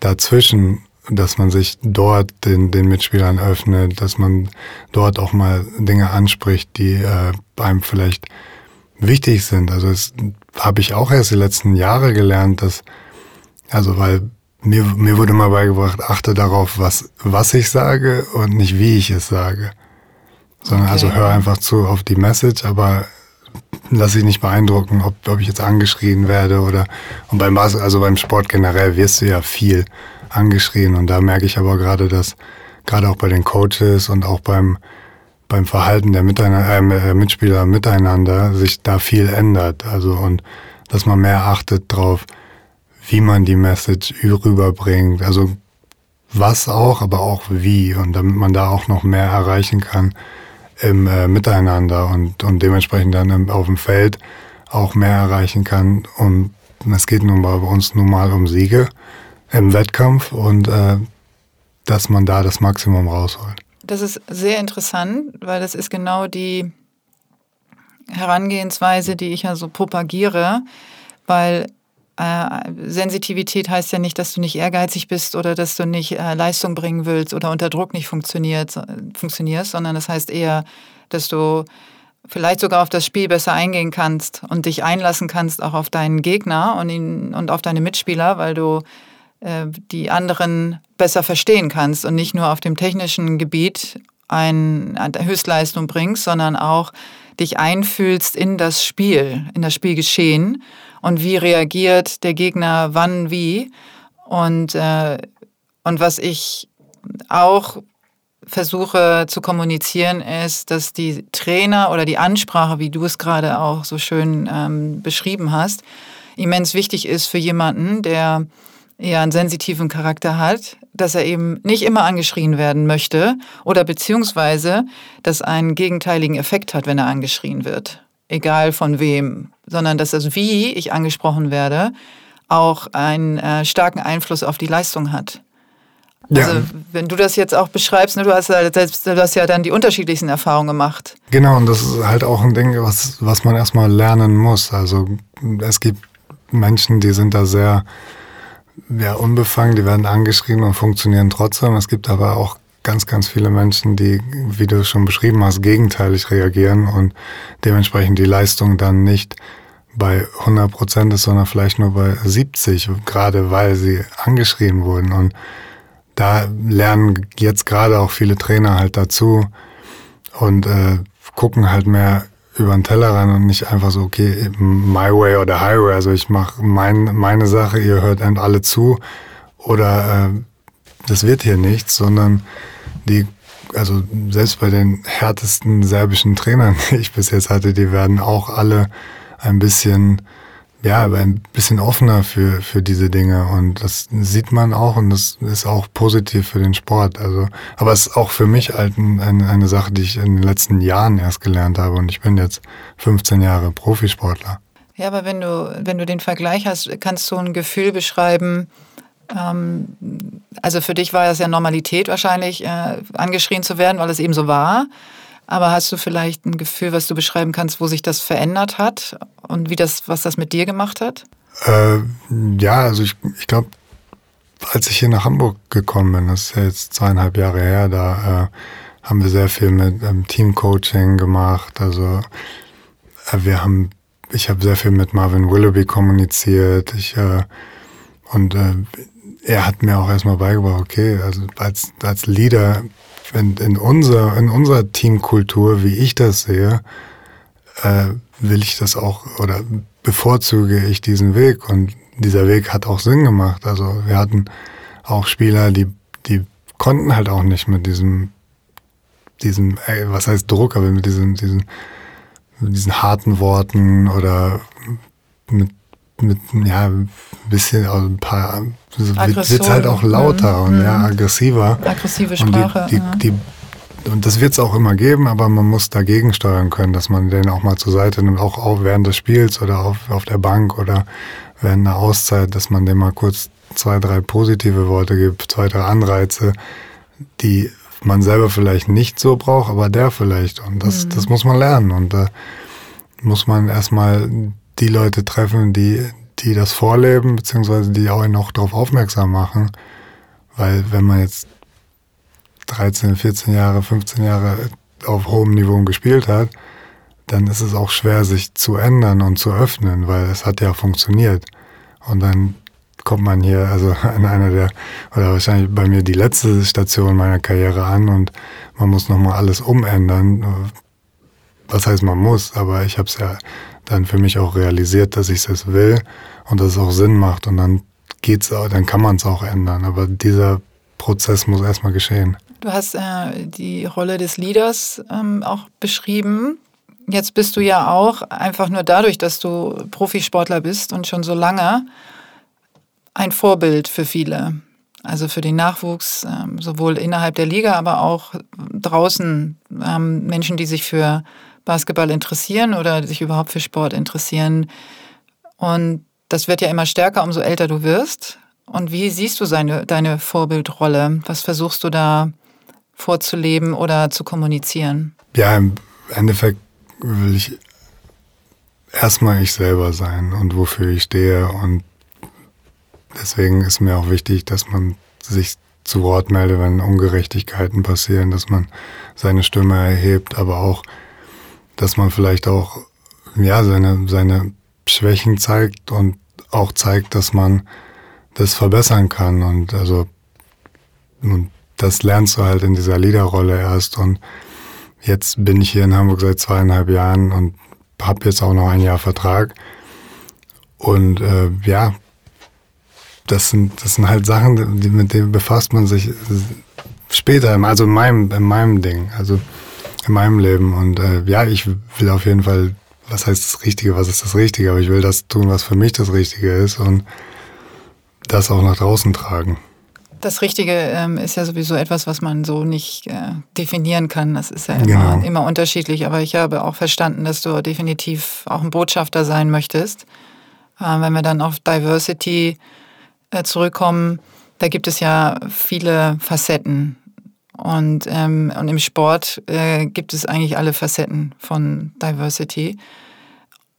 dazwischen dass man sich dort den, den Mitspielern öffnet, dass man dort auch mal Dinge anspricht, die äh, einem vielleicht wichtig sind. Also das habe ich auch erst die letzten Jahre gelernt, dass, also weil mir, mir wurde mal beigebracht, achte darauf, was, was ich sage und nicht wie ich es sage. Sondern also okay. also hör einfach zu auf die Message, aber lass dich nicht beeindrucken, ob, ob ich jetzt angeschrien werde oder und beim also beim Sport generell wirst du ja viel angeschrien. Und da merke ich aber gerade, dass gerade auch bei den Coaches und auch beim, beim Verhalten der Miteinander, äh, Mitspieler miteinander sich da viel ändert. Also und dass man mehr achtet drauf, wie man die Message rüberbringt. Also was auch, aber auch wie. Und damit man da auch noch mehr erreichen kann im äh, Miteinander und, und dementsprechend dann im, auf dem Feld auch mehr erreichen kann. Und es geht nun bei uns nun mal um Siege im Wettkampf und äh, dass man da das Maximum rausholt. Das ist sehr interessant, weil das ist genau die Herangehensweise, die ich ja so propagiere, weil äh, Sensitivität heißt ja nicht, dass du nicht ehrgeizig bist oder dass du nicht äh, Leistung bringen willst oder unter Druck nicht funktioniert, funktionierst, sondern das heißt eher, dass du vielleicht sogar auf das Spiel besser eingehen kannst und dich einlassen kannst auch auf deinen Gegner und, ihn, und auf deine Mitspieler, weil du äh, die anderen besser verstehen kannst und nicht nur auf dem technischen Gebiet ein, eine Höchstleistung bringst, sondern auch dich einfühlst in das Spiel, in das Spielgeschehen und wie reagiert der Gegner wann wie. Und, äh, und was ich auch versuche zu kommunizieren, ist, dass die Trainer oder die Ansprache, wie du es gerade auch so schön ähm, beschrieben hast, immens wichtig ist für jemanden, der eher einen sensitiven Charakter hat, dass er eben nicht immer angeschrien werden möchte oder beziehungsweise, dass einen gegenteiligen Effekt hat, wenn er angeschrien wird. Egal von wem, sondern dass das, wie ich angesprochen werde, auch einen äh, starken Einfluss auf die Leistung hat. Also ja. wenn du das jetzt auch beschreibst, ne, du, hast ja, du hast ja dann die unterschiedlichsten Erfahrungen gemacht. Genau, und das ist halt auch ein Ding, was, was man erstmal lernen muss. Also es gibt Menschen, die sind da sehr ja, unbefangen, die werden angeschrieben und funktionieren trotzdem. Es gibt aber auch ganz, ganz viele Menschen, die, wie du schon beschrieben hast, gegenteilig reagieren und dementsprechend die Leistung dann nicht bei 100 Prozent ist, sondern vielleicht nur bei 70%, gerade weil sie angeschrien wurden. Und da lernen jetzt gerade auch viele Trainer halt dazu und äh, gucken halt mehr über den Teller rein und nicht einfach so, okay, my way oder highway. Also ich mache mein, meine Sache, ihr hört alle zu oder äh, das wird hier nichts, sondern die, also selbst bei den härtesten serbischen Trainern, die ich bis jetzt hatte, die werden auch alle ein bisschen ja, ein bisschen offener für, für diese Dinge. Und das sieht man auch und das ist auch positiv für den Sport. Also, aber es ist auch für mich halt eine, eine Sache, die ich in den letzten Jahren erst gelernt habe. Und ich bin jetzt 15 Jahre Profisportler. Ja, aber wenn du, wenn du den Vergleich hast, kannst du ein Gefühl beschreiben, ähm, also für dich war es ja Normalität wahrscheinlich, äh, angeschrien zu werden, weil es eben so war. Aber hast du vielleicht ein Gefühl, was du beschreiben kannst, wo sich das verändert hat und wie das, was das mit dir gemacht hat? Äh, ja, also ich, ich glaube, als ich hier nach Hamburg gekommen bin, das ist ja jetzt zweieinhalb Jahre her, da äh, haben wir sehr viel mit ähm, Teamcoaching gemacht. Also äh, wir haben, ich habe sehr viel mit Marvin Willoughby kommuniziert. Ich äh, und äh, er hat mir auch erstmal beigebracht, okay, also als, als Leader in, in, unser, in unserer Teamkultur, wie ich das sehe, äh, will ich das auch oder bevorzuge ich diesen Weg und dieser Weg hat auch Sinn gemacht. Also wir hatten auch Spieler, die, die konnten halt auch nicht mit diesem, diesem, ey, was heißt Druck, aber mit diesen, diesen, diesen harten Worten oder mit mit ja ein bisschen also ein paar wird halt auch lauter mhm. und ja mhm. aggressiver aggressive Sprache und die, die, die, und das wird es auch immer geben aber man muss dagegen steuern können dass man den auch mal zur Seite nimmt auch, auch während des Spiels oder auf, auf der Bank oder während einer Auszeit dass man dem mal kurz zwei drei positive Worte gibt zwei drei Anreize die man selber vielleicht nicht so braucht aber der vielleicht und das mhm. das muss man lernen und da muss man erstmal die Leute treffen, die, die das vorleben, beziehungsweise die auch noch darauf aufmerksam machen. Weil wenn man jetzt 13, 14 Jahre, 15 Jahre auf hohem Niveau gespielt hat, dann ist es auch schwer, sich zu ändern und zu öffnen, weil es hat ja funktioniert. Und dann kommt man hier, also an einer der, oder wahrscheinlich bei mir die letzte Station meiner Karriere an und man muss nochmal alles umändern. Was heißt man muss, aber ich habe es ja dann für mich auch realisiert, dass ich es will und dass es auch Sinn macht und dann geht's auch, dann kann man es auch ändern. Aber dieser Prozess muss erstmal geschehen. Du hast äh, die Rolle des Leaders ähm, auch beschrieben. Jetzt bist du ja auch einfach nur dadurch, dass du Profisportler bist und schon so lange, ein Vorbild für viele. Also für den Nachwuchs, ähm, sowohl innerhalb der Liga, aber auch draußen ähm, Menschen, die sich für Basketball interessieren oder sich überhaupt für Sport interessieren. Und das wird ja immer stärker, umso älter du wirst. Und wie siehst du seine, deine Vorbildrolle? Was versuchst du da vorzuleben oder zu kommunizieren? Ja, im Endeffekt will ich erstmal ich selber sein und wofür ich stehe. Und deswegen ist mir auch wichtig, dass man sich zu Wort meldet, wenn Ungerechtigkeiten passieren, dass man seine Stimme erhebt, aber auch, dass man vielleicht auch ja, seine, seine Schwächen zeigt und auch zeigt, dass man das verbessern kann. Und also und das lernst du halt in dieser Leaderrolle erst. Und jetzt bin ich hier in Hamburg seit zweieinhalb Jahren und habe jetzt auch noch ein Jahr Vertrag. Und äh, ja, das sind, das sind halt Sachen, die, mit denen befasst man sich später, also in meinem, in meinem Ding, also in meinem Leben. Und äh, ja, ich will auf jeden Fall, was heißt das Richtige, was ist das Richtige, aber ich will das tun, was für mich das Richtige ist und das auch nach draußen tragen. Das Richtige ähm, ist ja sowieso etwas, was man so nicht äh, definieren kann. Das ist ja immer, genau. immer unterschiedlich. Aber ich habe auch verstanden, dass du definitiv auch ein Botschafter sein möchtest. Äh, wenn wir dann auf Diversity äh, zurückkommen, da gibt es ja viele Facetten. Und, ähm, und im Sport äh, gibt es eigentlich alle Facetten von Diversity.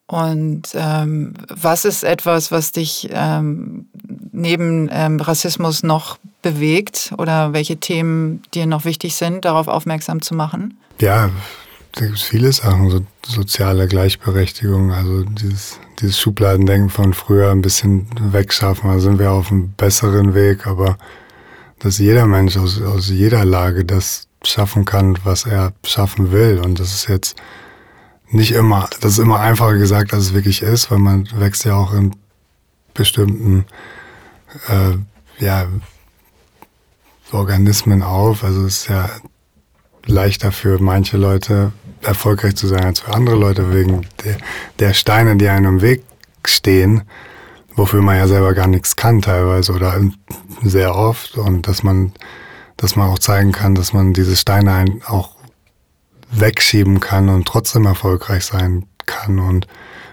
Und ähm, was ist etwas, was dich ähm, neben ähm, Rassismus noch bewegt oder welche Themen dir noch wichtig sind, darauf aufmerksam zu machen? Ja, da gibt es viele Sachen, so soziale Gleichberechtigung, also dieses, dieses Schubladendenken von früher ein bisschen wegschaffen. Da sind wir auf einem besseren Weg, aber dass jeder Mensch aus, aus jeder Lage das schaffen kann, was er schaffen will. Und das ist jetzt nicht immer, das ist immer einfacher gesagt, als es wirklich ist, weil man wächst ja auch in bestimmten äh, ja, Organismen auf. Also es ist ja leichter für manche Leute erfolgreich zu sein als für andere Leute wegen der, der Steine, die einem im Weg stehen, wofür man ja selber gar nichts kann teilweise oder sehr oft und dass man, dass man auch zeigen kann, dass man diese Steine auch wegschieben kann und trotzdem erfolgreich sein kann und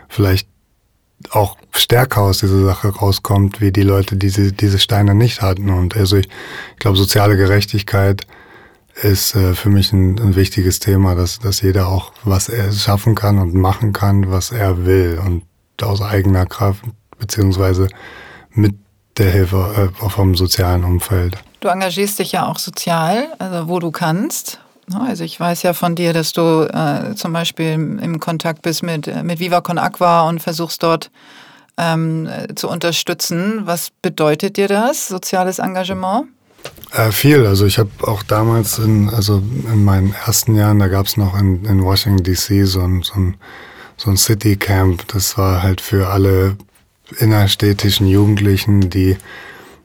vielleicht auch stärker aus dieser Sache rauskommt, wie die Leute, die diese, diese Steine nicht hatten. Und also ich, ich glaube, soziale Gerechtigkeit ist äh, für mich ein, ein, wichtiges Thema, dass, dass jeder auch was er schaffen kann und machen kann, was er will und aus eigener Kraft, beziehungsweise mit der Hilfe äh, vom sozialen Umfeld. Du engagierst dich ja auch sozial, also wo du kannst. Ne, also ich weiß ja von dir, dass du äh, zum Beispiel im Kontakt bist mit, äh, mit Viva Con Aqua und versuchst dort ähm, zu unterstützen. Was bedeutet dir das, soziales Engagement? Äh, viel. Also ich habe auch damals, in, also in meinen ersten Jahren, da gab es noch in, in Washington DC so ein, so ein, so ein City Camp. Das war halt für alle innerstädtischen Jugendlichen, die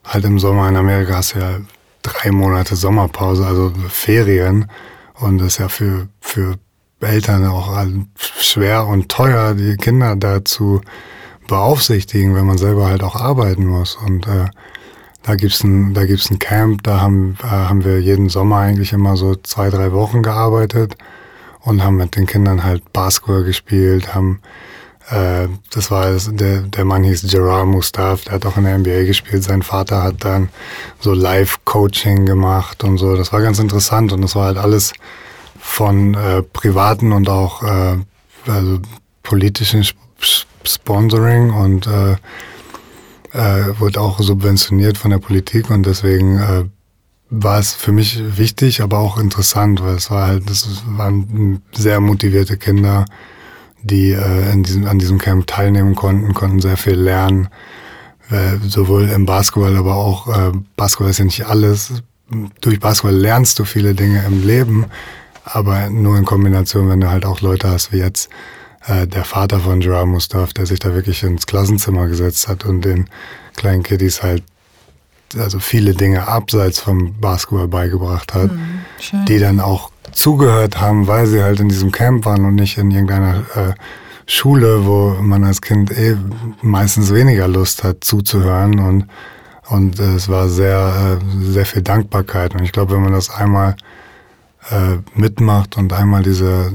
halt im Sommer in Amerika hast ja drei Monate Sommerpause, also Ferien. Und das ist ja für, für Eltern auch schwer und teuer, die Kinder da zu beaufsichtigen, wenn man selber halt auch arbeiten muss. Und äh, da gibt's ein, ein Camp, da haben, äh, haben wir jeden Sommer eigentlich immer so zwei, drei Wochen gearbeitet und haben mit den Kindern halt Basketball gespielt, haben äh, das war der, der Mann hieß Gerard Mustaf, der hat auch in der NBA gespielt. Sein Vater hat dann so Live-Coaching gemacht und so. Das war ganz interessant und das war halt alles von äh, privaten und auch äh, also politischen Sponsoring und äh, äh, wurde auch subventioniert von der Politik und deswegen äh, war es für mich wichtig, aber auch interessant, weil es war halt, das waren sehr motivierte Kinder, die äh, in diesem, an diesem Camp teilnehmen konnten, konnten sehr viel lernen, äh, sowohl im Basketball, aber auch äh, Basketball ist ja nicht alles. Durch Basketball lernst du viele Dinge im Leben, aber nur in Kombination, wenn du halt auch Leute hast wie jetzt äh, der Vater von Gerard Mustaf, der sich da wirklich ins Klassenzimmer gesetzt hat und den kleinen Kiddies halt also viele Dinge abseits vom Basketball beigebracht hat, mhm, die dann auch zugehört haben, weil sie halt in diesem Camp waren und nicht in irgendeiner äh, Schule, wo man als Kind eh meistens weniger Lust hat zuzuhören und und äh, es war sehr äh, sehr viel Dankbarkeit. Und ich glaube, wenn man das einmal äh, mitmacht und einmal diese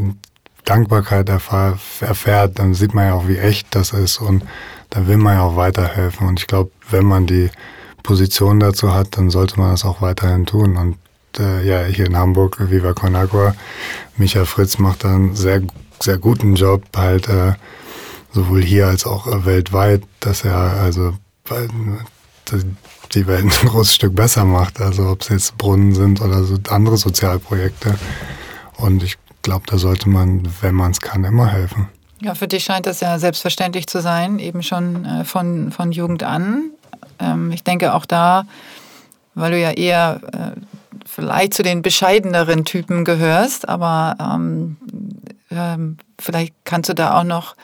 Dankbarkeit erfährt, dann sieht man ja auch, wie echt das ist und dann will man ja auch weiterhelfen. Und ich glaube, wenn man die Position dazu hat, dann sollte man das auch weiterhin tun. Und äh, ja, hier in Hamburg, Viva Con Agua, Micha Fritz macht da einen sehr sehr guten Job, halt äh, sowohl hier als auch äh, weltweit, dass er also die Welt ein großes Stück besser macht. Also ob es jetzt Brunnen sind oder so andere Sozialprojekte. Und ich glaube, da sollte man, wenn man es kann, immer helfen. Ja, für dich scheint das ja selbstverständlich zu sein, eben schon äh, von, von Jugend an. Ähm, ich denke auch da, weil du ja eher äh, vielleicht zu den bescheideneren Typen gehörst, aber ähm, ähm, vielleicht kannst du da auch noch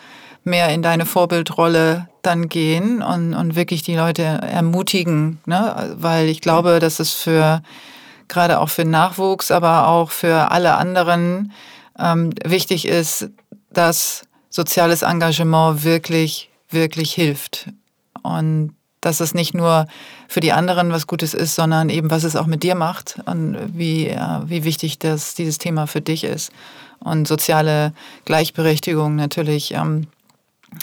mehr in deine Vorbildrolle dann gehen und, und wirklich die Leute ermutigen, ne? weil ich glaube, dass es für gerade auch für Nachwuchs, aber auch für alle anderen ähm, wichtig ist, dass soziales Engagement wirklich, wirklich hilft. Und dass es nicht nur für die anderen was Gutes ist, sondern eben, was es auch mit dir macht und wie, äh, wie wichtig das, dieses Thema für dich ist. Und soziale Gleichberechtigung natürlich ähm,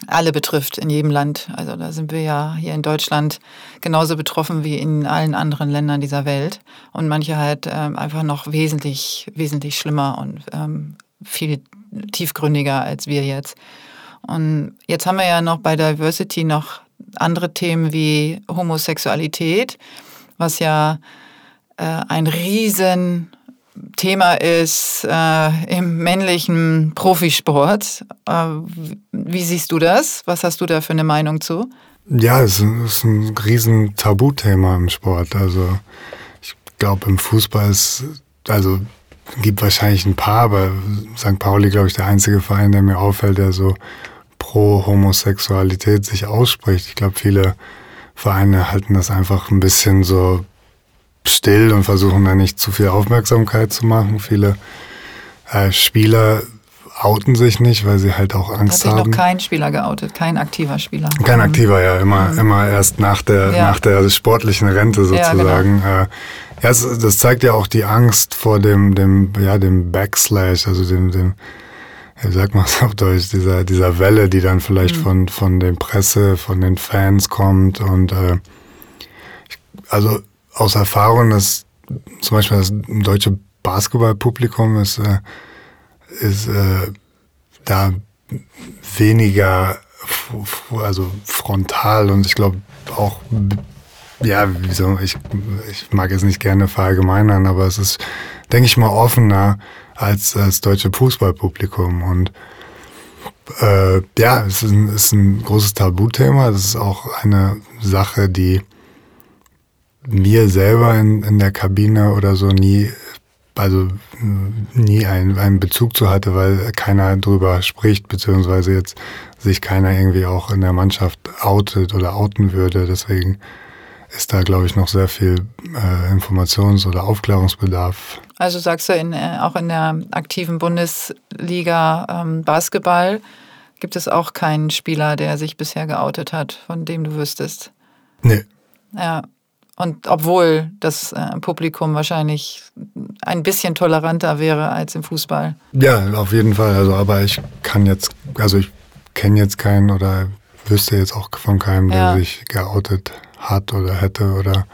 alle betrifft in jedem Land. Also da sind wir ja hier in Deutschland genauso betroffen wie in allen anderen Ländern dieser Welt. Und manche halt ähm, einfach noch wesentlich, wesentlich schlimmer und ähm, viel tiefgründiger als wir jetzt. Und jetzt haben wir ja noch bei Diversity noch andere Themen wie Homosexualität, was ja äh, ein Riesenthema ist äh, im männlichen Profisport. Äh, wie siehst du das? Was hast du da für eine Meinung zu? Ja, es ist ein riesen Tabuthema im Sport. Also ich glaube, im Fußball ist, also gibt wahrscheinlich ein paar, aber St. Pauli, glaube ich, der einzige Verein, der mir auffällt, der so pro Homosexualität sich ausspricht. Ich glaube, viele Vereine halten das einfach ein bisschen so still und versuchen da nicht zu viel Aufmerksamkeit zu machen. Viele äh, Spieler outen sich nicht, weil sie halt auch Angst haben. Hat sich noch kein Spieler geoutet, kein aktiver Spieler. Kein aktiver, ja, immer, mhm. immer erst nach der, ja. nach der sportlichen Rente sozusagen. Ja, genau. äh, ja, das zeigt ja auch die Angst vor dem, dem, ja, dem Backslash, also dem, dem, man es auf Deutsch, dieser, dieser Welle, die dann vielleicht mhm. von, von den Presse, von den Fans kommt. Und äh, also aus Erfahrung, dass zum Beispiel das deutsche Basketballpublikum ist, äh, ist äh, da weniger also frontal und ich glaube auch ja, wieso, ich, ich mag es nicht gerne verallgemeinern, aber es ist, denke ich mal, offener als das deutsche Fußballpublikum. Und äh, ja, es ist ein, ist ein großes Tabuthema. Das ist auch eine Sache, die mir selber in, in der Kabine oder so nie, also nie einen, einen Bezug zu hatte, weil keiner drüber spricht, beziehungsweise jetzt sich keiner irgendwie auch in der Mannschaft outet oder outen würde. Deswegen ist da, glaube ich, noch sehr viel äh, Informations- oder Aufklärungsbedarf. Also sagst du, in, äh, auch in der aktiven Bundesliga ähm, Basketball gibt es auch keinen Spieler, der sich bisher geoutet hat, von dem du wüsstest? Nee. Ja. Und obwohl das äh, Publikum wahrscheinlich ein bisschen toleranter wäre als im Fußball. Ja, auf jeden Fall. Also, aber ich kann jetzt, also ich kenne jetzt keinen oder wüsste jetzt auch von keinem, der ja. sich geoutet hat oder hätte oder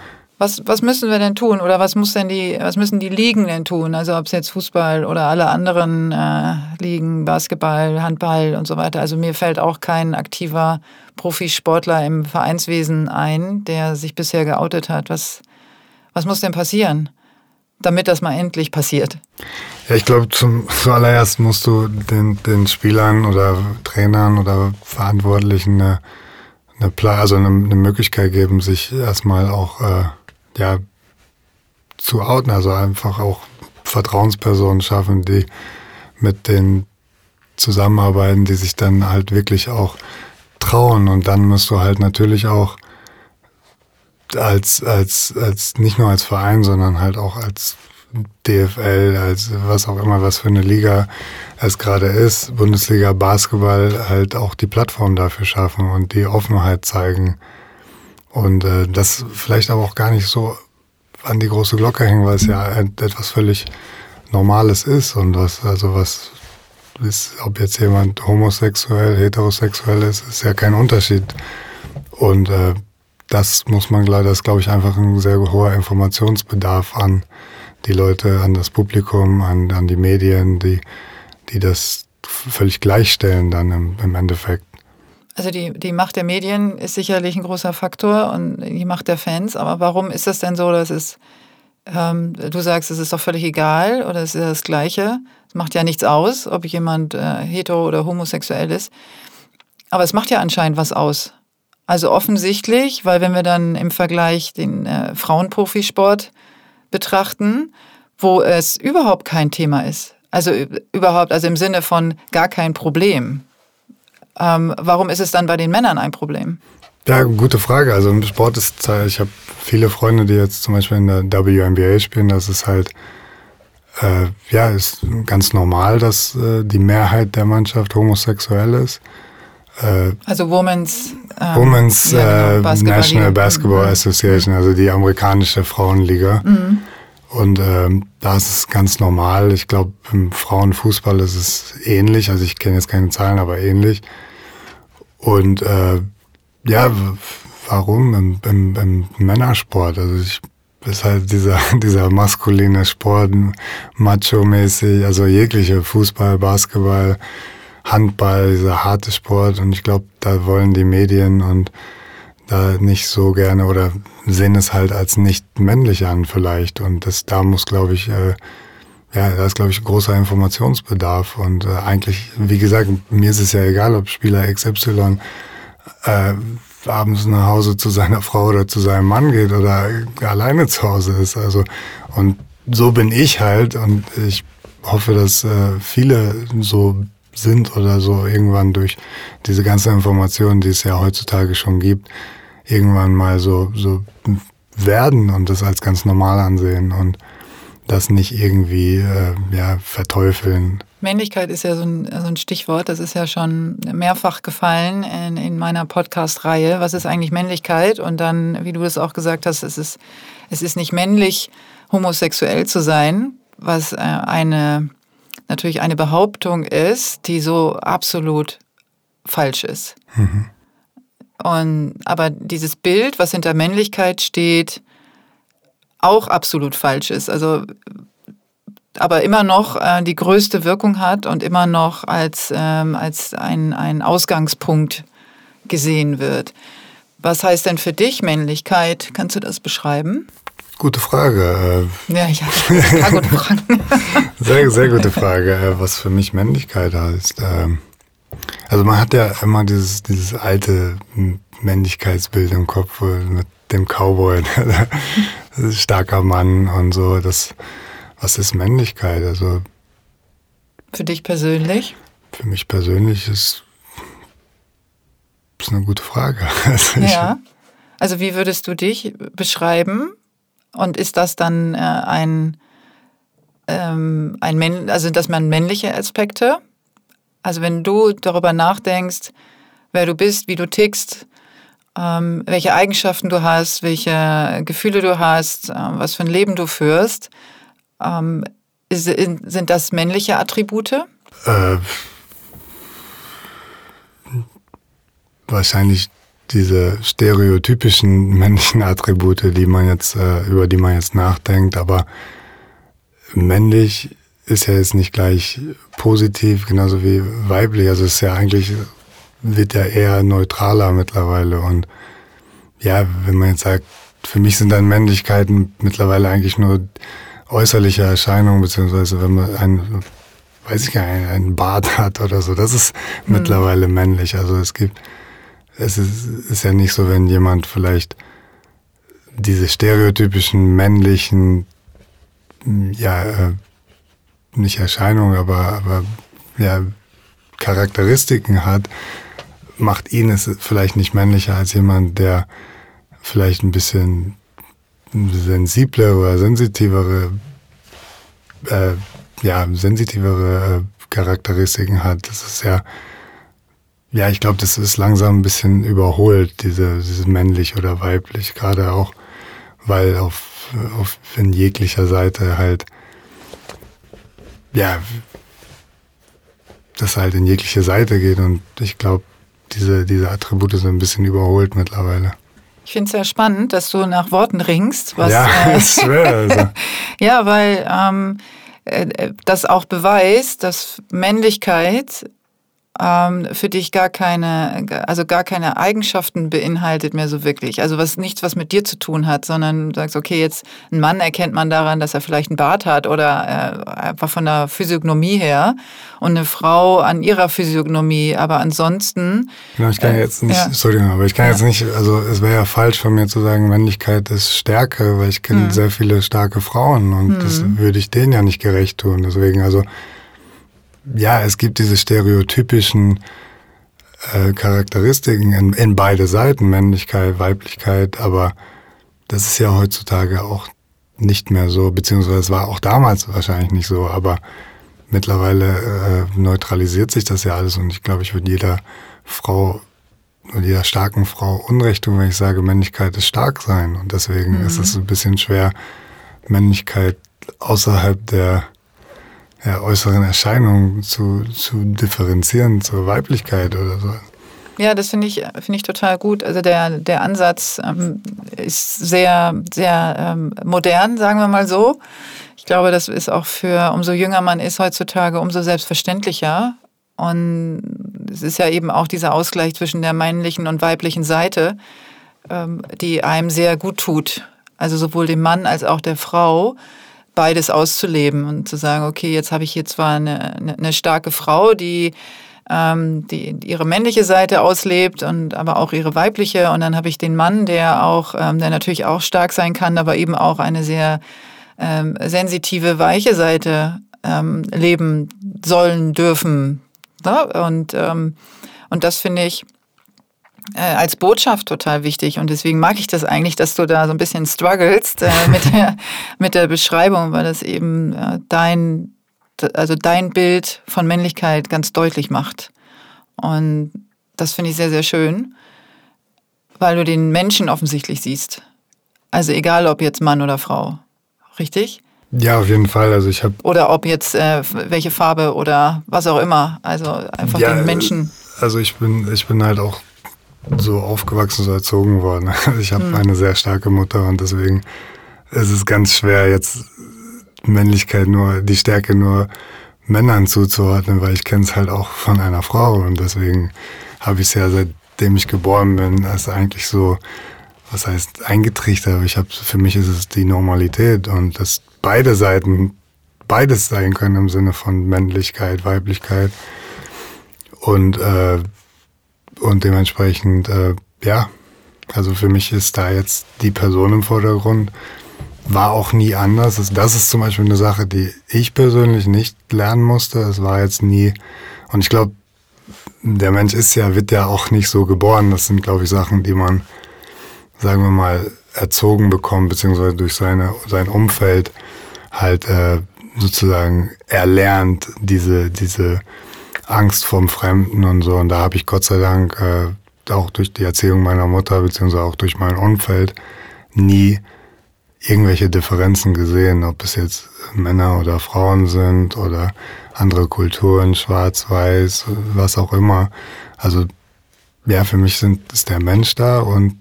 was, was müssen wir denn tun oder was muss denn die, was müssen die Ligen denn tun? Also ob es jetzt Fußball oder alle anderen äh, Ligen, Basketball, Handball und so weiter. Also mir fällt auch kein aktiver Profisportler im Vereinswesen ein, der sich bisher geoutet hat. Was, was muss denn passieren, damit das mal endlich passiert? Ja, ich glaube, zuallererst musst du den, den Spielern oder Trainern oder Verantwortlichen eine eine, also eine, eine Möglichkeit geben, sich erstmal auch äh, ja, zu outen, also einfach auch Vertrauenspersonen schaffen, die mit den zusammenarbeiten, die sich dann halt wirklich auch trauen. Und dann musst du halt natürlich auch als, als, als, nicht nur als Verein, sondern halt auch als DFL, als was auch immer, was für eine Liga es gerade ist, Bundesliga Basketball halt auch die Plattform dafür schaffen und die Offenheit zeigen. Und äh, das vielleicht aber auch gar nicht so an die große Glocke hängen, weil es ja etwas völlig Normales ist und was, also was ist, ob jetzt jemand homosexuell, heterosexuell ist, ist ja kein Unterschied. Und äh, das muss man, das ist, glaube ich, einfach ein sehr hoher Informationsbedarf an die Leute, an das Publikum, an, an die Medien, die, die das völlig gleichstellen dann im, im Endeffekt. Also die, die Macht der Medien ist sicherlich ein großer Faktor und die Macht der Fans, aber warum ist das denn so, dass es, ähm, du sagst, es ist doch völlig egal oder es ist das Gleiche, es macht ja nichts aus, ob jemand äh, hetero oder homosexuell ist, aber es macht ja anscheinend was aus. Also offensichtlich, weil wenn wir dann im Vergleich den äh, Frauenprofisport betrachten, wo es überhaupt kein Thema ist. Also überhaupt, also im Sinne von gar kein Problem. Ähm, warum ist es dann bei den Männern ein Problem? Ja, gute Frage. Also im Sport ist ich habe viele Freunde, die jetzt zum Beispiel in der WNBA spielen. Das ist halt äh, ja ist ganz normal, dass äh, die Mehrheit der Mannschaft homosexuell ist. Äh, also Women's, ähm, Women's ja, genau, Basketball National Basketball mhm. Association, also die amerikanische Frauenliga. Mhm. Und ähm, da ist es ganz normal. Ich glaube, im Frauenfußball ist es ähnlich. Also ich kenne jetzt keine Zahlen, aber ähnlich. Und äh, ja, warum im, im, im Männersport? Also ich ist halt dieser, dieser maskuline Sport, macho-mäßig, also jegliche Fußball, Basketball, Handball, dieser harte Sport. Und ich glaube, da wollen die Medien und da nicht so gerne oder sehen es halt als nicht männlich an vielleicht. Und das, da muss, glaube ich, äh, ja, da ist, glaube ich, großer Informationsbedarf. Und äh, eigentlich, wie gesagt, mir ist es ja egal, ob Spieler XY äh, abends nach Hause zu seiner Frau oder zu seinem Mann geht oder alleine zu Hause ist. Also, und so bin ich halt und ich hoffe, dass äh, viele so sind oder so irgendwann durch diese ganze Information, die es ja heutzutage schon gibt, irgendwann mal so, so werden und das als ganz normal ansehen und das nicht irgendwie äh, ja, verteufeln. Männlichkeit ist ja so ein, so ein Stichwort, das ist ja schon mehrfach gefallen in, in meiner Podcast-Reihe. Was ist eigentlich Männlichkeit? Und dann, wie du das auch gesagt hast, es ist, es ist nicht männlich, homosexuell zu sein, was äh, eine natürlich eine Behauptung ist, die so absolut falsch ist. Mhm. Und, aber dieses Bild, was hinter Männlichkeit steht, auch absolut falsch ist. Also aber immer noch äh, die größte Wirkung hat und immer noch als, ähm, als ein, ein Ausgangspunkt gesehen wird. Was heißt denn für dich Männlichkeit? Kannst du das beschreiben? Gute Frage. Äh. Ja, ja, ein gute Fragen. sehr, sehr gute Frage, äh, was für mich Männlichkeit heißt. Ähm, also man hat ja immer dieses, dieses alte Männlichkeitsbild im Kopf mit dem Cowboy, starker Mann und so. Das, was ist Männlichkeit? Also für dich persönlich? Für mich persönlich ist, ist eine gute Frage. Also ja. Also wie würdest du dich beschreiben? Und ist das dann äh, ein, ähm, ein Männ also sind das mal männliche Aspekte? Also wenn du darüber nachdenkst, wer du bist, wie du tickst, ähm, welche Eigenschaften du hast, welche Gefühle du hast, äh, was für ein Leben du führst, ähm, ist, sind das männliche Attribute? Äh, wahrscheinlich diese stereotypischen männlichen Attribute, die man jetzt, äh, über die man jetzt nachdenkt, aber männlich ist ja jetzt nicht gleich positiv, genauso wie weiblich. Also es ist ja eigentlich, wird ja eher neutraler mittlerweile. Und ja, wenn man jetzt sagt, für mich sind dann Männlichkeiten mittlerweile eigentlich nur äußerliche Erscheinungen, beziehungsweise wenn man ein, weiß ich gar nicht, einen Bart hat oder so, das ist mhm. mittlerweile männlich. Also es gibt es ist, ist ja nicht so, wenn jemand vielleicht diese stereotypischen männlichen, ja, äh, nicht Erscheinungen, aber, aber ja, Charakteristiken hat, macht ihn es vielleicht nicht männlicher als jemand, der vielleicht ein bisschen sensiblere oder sensitivere äh, ja, sensitivere äh, Charakteristiken hat. Das ist ja, ja, ich glaube, das ist langsam ein bisschen überholt, diese, dieses männlich oder weiblich, gerade auch, weil auf, auf in jeglicher Seite halt, ja, das halt in jegliche Seite geht und ich glaube, diese, diese Attribute sind ein bisschen überholt mittlerweile. Ich finde es sehr spannend, dass du nach Worten ringst. Was, ja, äh, ist schwer. Also. ja, weil ähm, äh, das auch beweist, dass Männlichkeit ähm, für dich gar keine, also gar keine Eigenschaften beinhaltet mehr so wirklich. Also was nichts, was mit dir zu tun hat, sondern du sagst, okay, jetzt ein Mann erkennt man daran, dass er vielleicht einen Bart hat oder äh, einfach von der Physiognomie her und eine Frau an ihrer Physiognomie. Aber ansonsten. Genau, ich kann äh, jetzt nicht, ja. sorry, aber ich kann ja. jetzt nicht, also es wäre ja falsch von mir zu sagen, Männlichkeit ist Stärke, weil ich kenne hm. sehr viele starke Frauen und hm. das würde ich denen ja nicht gerecht tun. Deswegen, also ja, es gibt diese stereotypischen äh, Charakteristiken in, in beide Seiten, Männlichkeit, Weiblichkeit, aber das ist ja heutzutage auch nicht mehr so, beziehungsweise es war auch damals wahrscheinlich nicht so, aber mittlerweile äh, neutralisiert sich das ja alles und ich glaube, ich würde jeder Frau und jeder starken Frau Unrecht tun, wenn ich sage, Männlichkeit ist stark sein und deswegen mhm. ist es ein bisschen schwer, Männlichkeit außerhalb der ja, äußeren Erscheinungen zu, zu differenzieren zur Weiblichkeit oder so. Ja, das finde ich, finde ich total gut. Also der, der Ansatz ähm, ist sehr, sehr ähm, modern, sagen wir mal so. Ich glaube, das ist auch für, umso jünger man ist heutzutage, umso selbstverständlicher. Und es ist ja eben auch dieser Ausgleich zwischen der männlichen und weiblichen Seite, ähm, die einem sehr gut tut. Also sowohl dem Mann als auch der Frau beides auszuleben und zu sagen, okay, jetzt habe ich hier zwar eine, eine, starke Frau, die, ähm, die ihre männliche Seite auslebt und aber auch ihre weibliche und dann habe ich den Mann, der auch, ähm, der natürlich auch stark sein kann, aber eben auch eine sehr ähm, sensitive, weiche Seite ähm, leben sollen dürfen. Ne? Und, ähm, und das finde ich äh, als Botschaft total wichtig und deswegen mag ich das eigentlich, dass du da so ein bisschen strugglest äh, mit, der, mit der Beschreibung, weil das eben äh, dein, also dein Bild von Männlichkeit ganz deutlich macht. Und das finde ich sehr, sehr schön, weil du den Menschen offensichtlich siehst. Also egal, ob jetzt Mann oder Frau. Richtig? Ja, auf jeden Fall. Also ich habe oder ob jetzt äh, welche Farbe oder was auch immer. Also einfach ja, den Menschen. Also ich bin ich bin halt auch so aufgewachsen, so erzogen worden. Also ich habe mhm. eine sehr starke Mutter und deswegen ist es ganz schwer, jetzt Männlichkeit nur, die Stärke nur Männern zuzuordnen, weil ich kenne es halt auch von einer Frau und deswegen habe ich es ja seitdem ich geboren bin, als eigentlich so, was heißt eingetrichtert, aber ich habe, für mich ist es die Normalität und dass beide Seiten beides sein können im Sinne von Männlichkeit, Weiblichkeit und äh, und dementsprechend, äh, ja, also für mich ist da jetzt die Person im Vordergrund. War auch nie anders. Das ist zum Beispiel eine Sache, die ich persönlich nicht lernen musste. Es war jetzt nie, und ich glaube, der Mensch ist ja, wird ja auch nicht so geboren. Das sind, glaube ich, Sachen, die man, sagen wir mal, erzogen bekommt, beziehungsweise durch seine, sein Umfeld halt äh, sozusagen erlernt, diese, diese Angst vorm Fremden und so. Und da habe ich Gott sei Dank äh, auch durch die Erzählung meiner Mutter beziehungsweise auch durch mein Umfeld nie irgendwelche Differenzen gesehen, ob es jetzt Männer oder Frauen sind oder andere Kulturen, schwarz, weiß, was auch immer. Also ja, für mich sind, ist der Mensch da und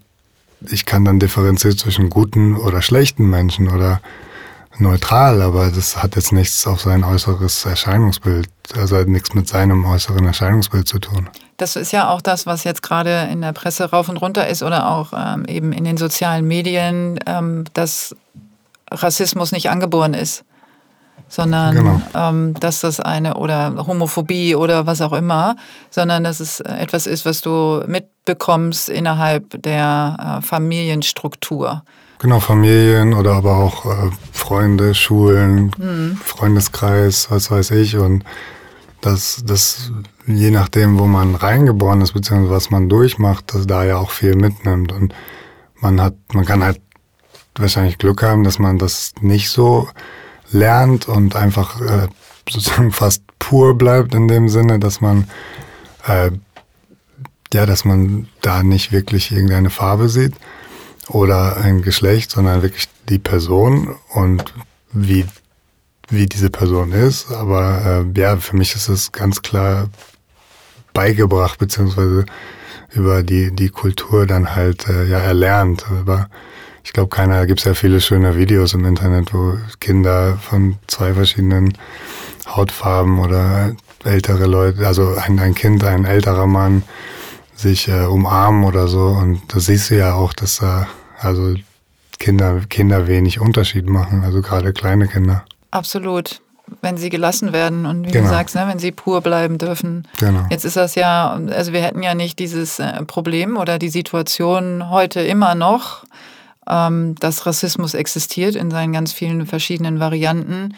ich kann dann differenzieren zwischen guten oder schlechten Menschen oder neutral, aber das hat jetzt nichts auf sein äußeres Erscheinungsbild, also hat nichts mit seinem äußeren Erscheinungsbild zu tun. Das ist ja auch das, was jetzt gerade in der Presse rauf und runter ist oder auch ähm, eben in den sozialen Medien, ähm, dass Rassismus nicht angeboren ist, sondern genau. ähm, dass das eine oder Homophobie oder was auch immer, sondern dass es etwas ist, was du mitbekommst innerhalb der äh, Familienstruktur. Genau, Familien oder aber auch äh, Freunde, Schulen, mhm. Freundeskreis, was weiß ich. Und das, das, je nachdem, wo man reingeboren ist, beziehungsweise was man durchmacht, dass da ja auch viel mitnimmt. Und man hat, man kann halt wahrscheinlich Glück haben, dass man das nicht so lernt und einfach äh, sozusagen fast pur bleibt in dem Sinne, dass man äh, ja, dass man da nicht wirklich irgendeine Farbe sieht oder ein Geschlecht, sondern wirklich die Person und wie wie diese Person ist. Aber äh, ja, für mich ist es ganz klar beigebracht, beziehungsweise über die, die Kultur dann halt äh, ja erlernt. Aber ich glaube, keiner, gibt es ja viele schöne Videos im Internet, wo Kinder von zwei verschiedenen Hautfarben oder ältere Leute, also ein, ein Kind, ein älterer Mann, sich äh, umarmen oder so. Und da siehst du ja auch, dass da also Kinder, Kinder wenig Unterschied machen, also gerade kleine Kinder. Absolut. Wenn sie gelassen werden und wie genau. du sagst, ne, wenn sie pur bleiben dürfen. Genau. Jetzt ist das ja, also wir hätten ja nicht dieses äh, Problem oder die Situation heute immer noch, ähm, dass Rassismus existiert in seinen ganz vielen verschiedenen Varianten,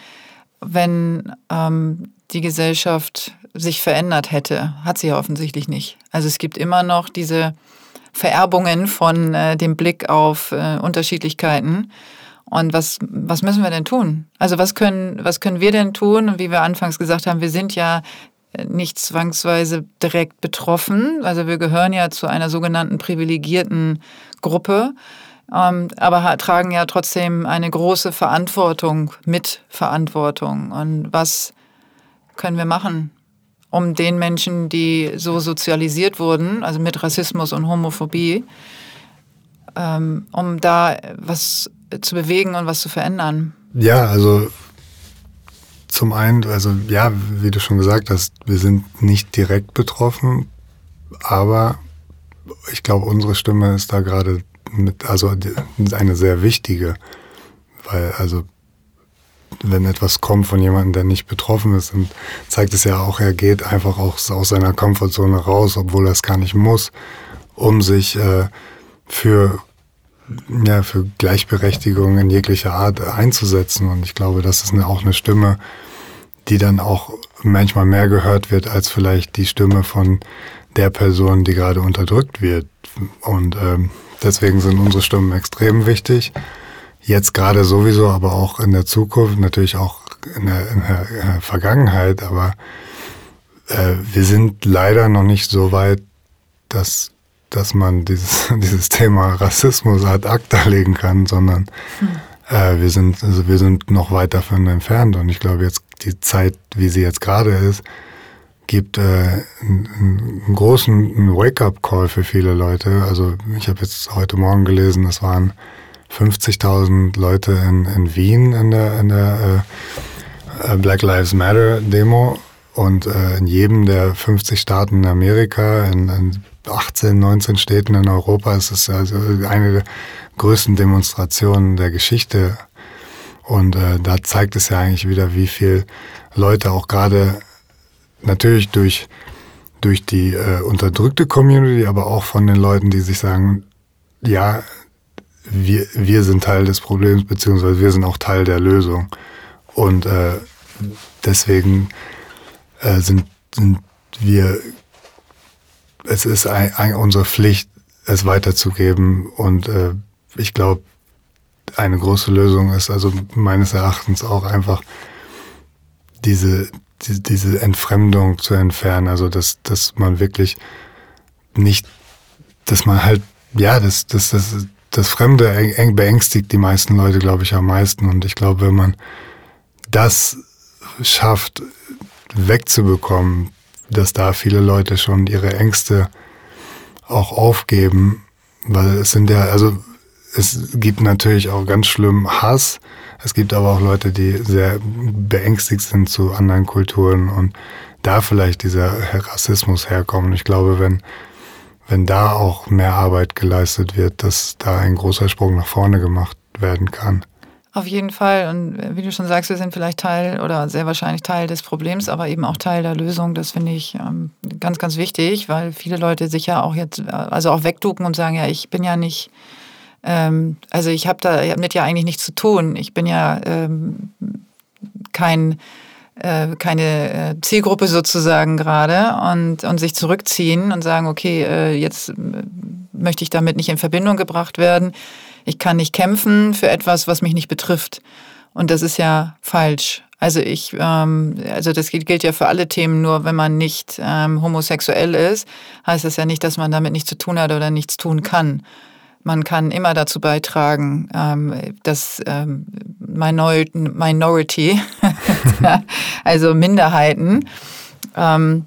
wenn ähm, die Gesellschaft sich verändert hätte. Hat sie ja offensichtlich nicht. Also es gibt immer noch diese Vererbungen von äh, dem Blick auf äh, Unterschiedlichkeiten. Und was, was müssen wir denn tun? Also was können, was können wir denn tun? Und wie wir anfangs gesagt haben, wir sind ja nicht zwangsweise direkt betroffen. Also wir gehören ja zu einer sogenannten privilegierten Gruppe, ähm, aber tragen ja trotzdem eine große Verantwortung, Mitverantwortung. Und was können wir machen, um den Menschen, die so sozialisiert wurden, also mit Rassismus und Homophobie, ähm, um da was zu bewegen und was zu verändern? Ja, also zum einen, also ja, wie du schon gesagt hast, wir sind nicht direkt betroffen, aber ich glaube, unsere Stimme ist da gerade mit, also eine sehr wichtige, weil also wenn etwas kommt von jemandem, der nicht betroffen ist, dann zeigt es ja auch, er geht einfach auch aus seiner Komfortzone raus, obwohl er es gar nicht muss, um sich äh, für ja, für Gleichberechtigung in jeglicher Art einzusetzen. Und ich glaube, das ist eine, auch eine Stimme, die dann auch manchmal mehr gehört wird als vielleicht die Stimme von der Person, die gerade unterdrückt wird. Und ähm, deswegen sind unsere Stimmen extrem wichtig. Jetzt gerade sowieso, aber auch in der Zukunft, natürlich auch in der, in der, in der Vergangenheit. Aber äh, wir sind leider noch nicht so weit, dass dass man dieses, dieses Thema Rassismus ad acta legen kann, sondern hm. äh, wir, sind, also wir sind noch weit davon entfernt. Und ich glaube, jetzt die Zeit, wie sie jetzt gerade ist, gibt äh, einen, einen großen Wake-up-Call für viele Leute. Also ich habe jetzt heute Morgen gelesen, es waren 50.000 Leute in, in Wien in der, in der äh, Black Lives Matter Demo und äh, in jedem der 50 Staaten in Amerika, in, in 18, 19 Städten in Europa ist es also eine der größten Demonstrationen der Geschichte. Und äh, da zeigt es ja eigentlich wieder, wie viel Leute auch gerade natürlich durch, durch die äh, unterdrückte Community, aber auch von den Leuten, die sich sagen, ja, wir, wir sind Teil des Problems, beziehungsweise wir sind auch Teil der Lösung. Und äh, deswegen äh, sind, sind wir es ist ein, ein, unsere Pflicht, es weiterzugeben. Und äh, ich glaube, eine große Lösung ist also meines Erachtens auch einfach diese, die, diese Entfremdung zu entfernen. Also dass, dass man wirklich nicht, dass man halt, ja, das, das, das, das Fremde beängstigt die meisten Leute, glaube ich, am meisten. Und ich glaube, wenn man das schafft, wegzubekommen, dass da viele Leute schon ihre Ängste auch aufgeben, weil es sind ja, also es gibt natürlich auch ganz schlimm Hass. Es gibt aber auch Leute, die sehr beängstigt sind zu anderen Kulturen und da vielleicht dieser Rassismus herkommt. Ich glaube, wenn, wenn da auch mehr Arbeit geleistet wird, dass da ein großer Sprung nach vorne gemacht werden kann. Auf jeden Fall. Und äh, wie du schon sagst, wir sind vielleicht Teil oder sehr wahrscheinlich Teil des Problems, aber eben auch Teil der Lösung. Das finde ich ähm, ganz, ganz wichtig, weil viele Leute sich ja auch jetzt, also auch wegducken und sagen, ja, ich bin ja nicht, ähm, also ich habe da, mit ja eigentlich nichts zu tun. Ich bin ja ähm, kein, äh, keine äh, Zielgruppe sozusagen gerade und, und sich zurückziehen und sagen, okay, äh, jetzt äh, möchte ich damit nicht in Verbindung gebracht werden ich kann nicht kämpfen für etwas, was mich nicht betrifft. Und das ist ja falsch. Also ich, ähm, also das gilt ja für alle Themen, nur wenn man nicht ähm, homosexuell ist, heißt das ja nicht, dass man damit nichts zu tun hat oder nichts tun kann. Man kann immer dazu beitragen, ähm, dass ähm, Minor Minority, also Minderheiten, ähm,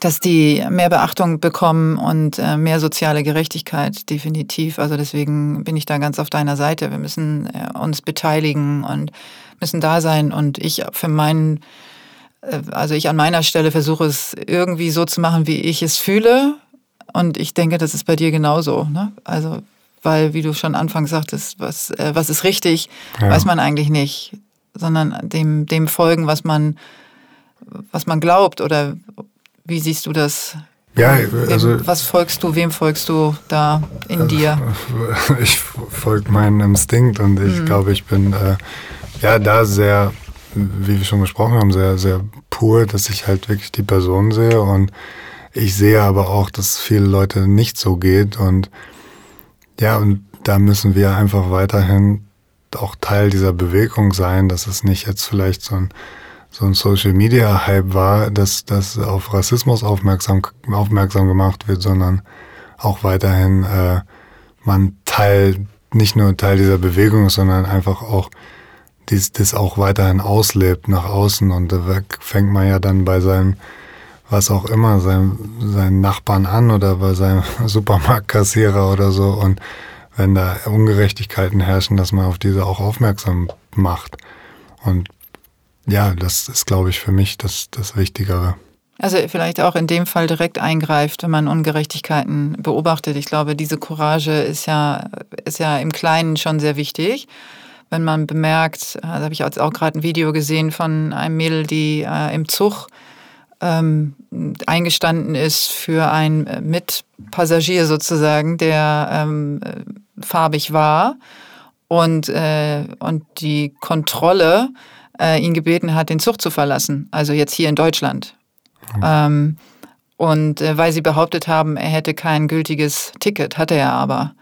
dass die mehr Beachtung bekommen und äh, mehr soziale Gerechtigkeit, definitiv. Also deswegen bin ich da ganz auf deiner Seite. Wir müssen äh, uns beteiligen und müssen da sein. Und ich für meinen, äh, also ich an meiner Stelle versuche es irgendwie so zu machen, wie ich es fühle. Und ich denke, das ist bei dir genauso. Ne? Also, weil, wie du schon anfangs sagtest, was, äh, was ist richtig, ja. weiß man eigentlich nicht, sondern dem, dem folgen, was man, was man glaubt oder wie siehst du das? Ja, also. Wem, was folgst du, wem folgst du da in dir? Ich folge meinem Instinkt und ich mhm. glaube, ich bin äh, ja da sehr, wie wir schon gesprochen haben, sehr, sehr pur, dass ich halt wirklich die Person sehe und ich sehe aber auch, dass viele Leute nicht so geht und ja, und da müssen wir einfach weiterhin auch Teil dieser Bewegung sein, dass es nicht jetzt vielleicht so ein so ein Social Media Hype war, dass das auf Rassismus aufmerksam, aufmerksam gemacht wird, sondern auch weiterhin äh, man Teil, nicht nur Teil dieser Bewegung ist, sondern einfach auch dies, das auch weiterhin auslebt nach außen und da fängt man ja dann bei seinem was auch immer, seinem, seinen Nachbarn an oder bei seinem Supermarktkassierer oder so und wenn da Ungerechtigkeiten herrschen, dass man auf diese auch aufmerksam macht. Und ja, das ist, glaube ich, für mich das, das Wichtigere. Also vielleicht auch in dem Fall direkt eingreift, wenn man Ungerechtigkeiten beobachtet. Ich glaube, diese Courage ist ja, ist ja im Kleinen schon sehr wichtig. Wenn man bemerkt, da habe ich jetzt auch gerade ein Video gesehen von einem Mädel, die äh, im Zug ähm, eingestanden ist für einen Mitpassagier sozusagen, der ähm, farbig war und, äh, und die Kontrolle äh, ihn gebeten hat, den Zug zu verlassen, also jetzt hier in Deutschland. Mhm. Ähm, und äh, weil sie behauptet haben, er hätte kein gültiges Ticket, hatte er aber.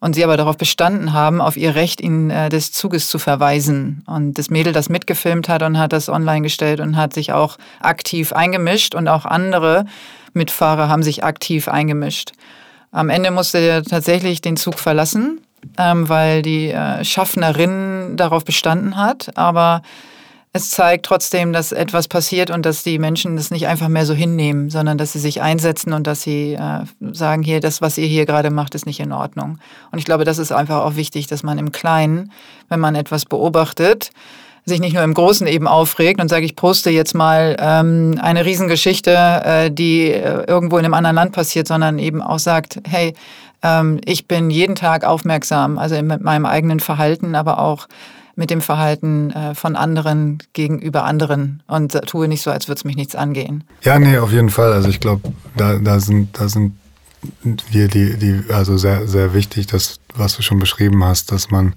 Und sie aber darauf bestanden haben, auf ihr Recht, ihn äh, des Zuges zu verweisen. Und das Mädel das mitgefilmt hat und hat das online gestellt und hat sich auch aktiv eingemischt und auch andere Mitfahrer haben sich aktiv eingemischt. Am Ende musste er tatsächlich den Zug verlassen, ähm, weil die äh, Schaffnerin darauf bestanden hat. Aber es zeigt trotzdem, dass etwas passiert und dass die Menschen das nicht einfach mehr so hinnehmen, sondern dass sie sich einsetzen und dass sie äh, sagen, hier, das, was ihr hier gerade macht, ist nicht in Ordnung. Und ich glaube, das ist einfach auch wichtig, dass man im Kleinen, wenn man etwas beobachtet, sich nicht nur im Großen eben aufregt und sagt, ich poste jetzt mal ähm, eine Riesengeschichte, äh, die äh, irgendwo in einem anderen Land passiert, sondern eben auch sagt, hey, ähm, ich bin jeden Tag aufmerksam, also mit meinem eigenen Verhalten, aber auch mit dem Verhalten äh, von anderen gegenüber anderen und tue nicht so, als würde es mich nichts angehen. Ja, nee, auf jeden Fall. Also ich glaube, da, da sind, da sind wir die, die, also sehr, sehr wichtig, dass, was du schon beschrieben hast, dass man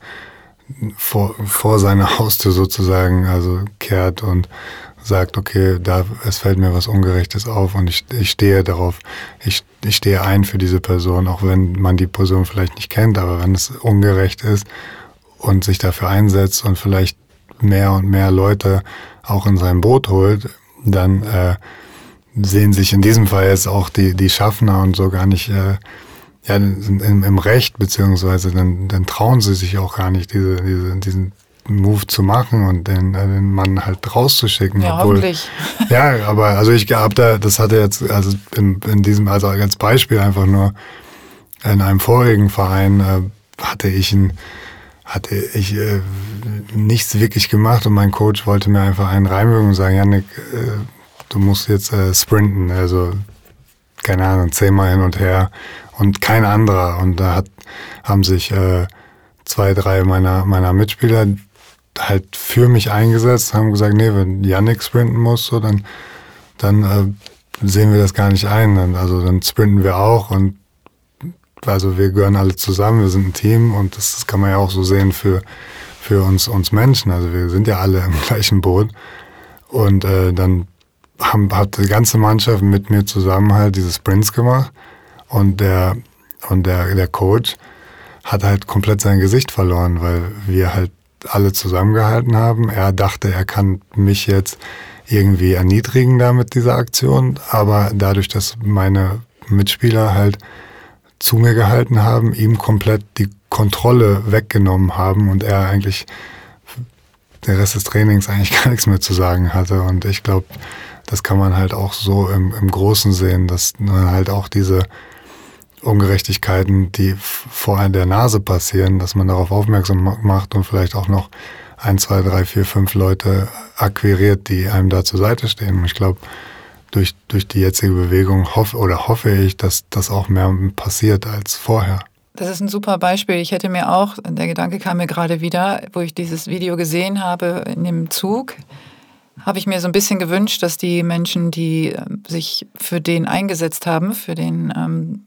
vor, vor seine Haustür sozusagen also kehrt und sagt, okay, da es fällt mir was Ungerechtes auf und ich, ich stehe darauf, ich, ich stehe ein für diese Person, auch wenn man die Person vielleicht nicht kennt, aber wenn es ungerecht ist und sich dafür einsetzt und vielleicht mehr und mehr Leute auch in sein Boot holt, dann äh, sehen sich in diesem Fall jetzt auch die, die Schaffner und so gar nicht äh, ja, im, im Recht, beziehungsweise dann, dann trauen sie sich auch gar nicht, diese, diese, diesen Move zu machen und den, äh, den Mann halt rauszuschicken. Ja, obwohl, hoffentlich. Ja, aber also ich habe da, das hatte jetzt, also in, in diesem, also als Beispiel einfach nur in einem vorigen Verein äh, hatte ich ein hatte ich äh, nichts wirklich gemacht und mein Coach wollte mir einfach einen reinwürgen und sagen, Janik, äh, du musst jetzt äh, sprinten, also keine Ahnung, zehnmal hin und her und kein anderer. Und da hat, haben sich äh, zwei, drei meiner, meiner Mitspieler halt für mich eingesetzt, haben gesagt, nee, wenn Yannick sprinten muss, so, dann, dann äh, sehen wir das gar nicht ein. Also dann sprinten wir auch und also wir gehören alle zusammen, wir sind ein Team und das, das kann man ja auch so sehen für, für uns, uns Menschen. Also wir sind ja alle im gleichen Boot. Und äh, dann haben, hat die ganze Mannschaft mit mir zusammen halt diese Sprints gemacht und der, und der, der Coach hat halt komplett sein Gesicht verloren, weil wir halt alle zusammengehalten haben. Er dachte, er kann mich jetzt irgendwie erniedrigen da mit dieser Aktion, aber dadurch, dass meine Mitspieler halt zu mir gehalten haben, ihm komplett die Kontrolle weggenommen haben und er eigentlich der Rest des Trainings eigentlich gar nichts mehr zu sagen hatte. Und ich glaube, das kann man halt auch so im, im Großen sehen, dass man halt auch diese Ungerechtigkeiten, die vor der Nase passieren, dass man darauf aufmerksam macht und vielleicht auch noch ein, zwei, drei, vier, fünf Leute akquiriert, die einem da zur Seite stehen. Ich glaube, durch, durch die jetzige Bewegung hoffe oder hoffe ich, dass das auch mehr passiert als vorher. Das ist ein super Beispiel. Ich hätte mir auch, der Gedanke kam mir gerade wieder, wo ich dieses Video gesehen habe in dem Zug, habe ich mir so ein bisschen gewünscht, dass die Menschen, die ähm, sich für den eingesetzt haben, für den, ähm,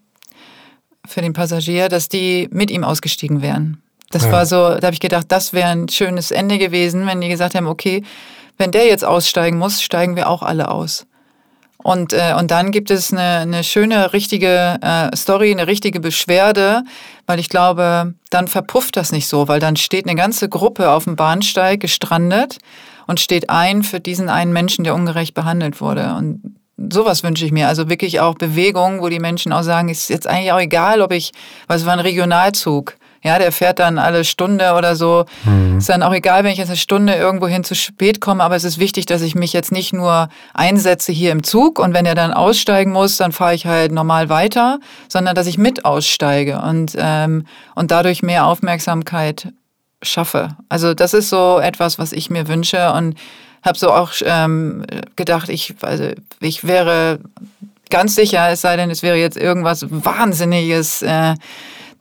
für den Passagier, dass die mit ihm ausgestiegen wären. Das ja. war so, da habe ich gedacht, das wäre ein schönes Ende gewesen, wenn die gesagt haben, okay, wenn der jetzt aussteigen muss, steigen wir auch alle aus. Und, äh, und dann gibt es eine, eine schöne, richtige äh, Story, eine richtige Beschwerde, weil ich glaube, dann verpufft das nicht so, weil dann steht eine ganze Gruppe auf dem Bahnsteig gestrandet und steht ein für diesen einen Menschen, der ungerecht behandelt wurde. Und sowas wünsche ich mir. Also wirklich auch Bewegung, wo die Menschen auch sagen, ist jetzt eigentlich auch egal, ob ich, was war ein Regionalzug. Ja, der fährt dann alle Stunde oder so. Mhm. Ist dann auch egal, wenn ich jetzt eine Stunde irgendwohin zu spät komme, aber es ist wichtig, dass ich mich jetzt nicht nur einsetze hier im Zug und wenn er dann aussteigen muss, dann fahre ich halt normal weiter, sondern dass ich mit aussteige und, ähm, und dadurch mehr Aufmerksamkeit schaffe. Also das ist so etwas, was ich mir wünsche und habe so auch ähm, gedacht, ich, also ich wäre ganz sicher, es sei denn, es wäre jetzt irgendwas Wahnsinniges. Äh,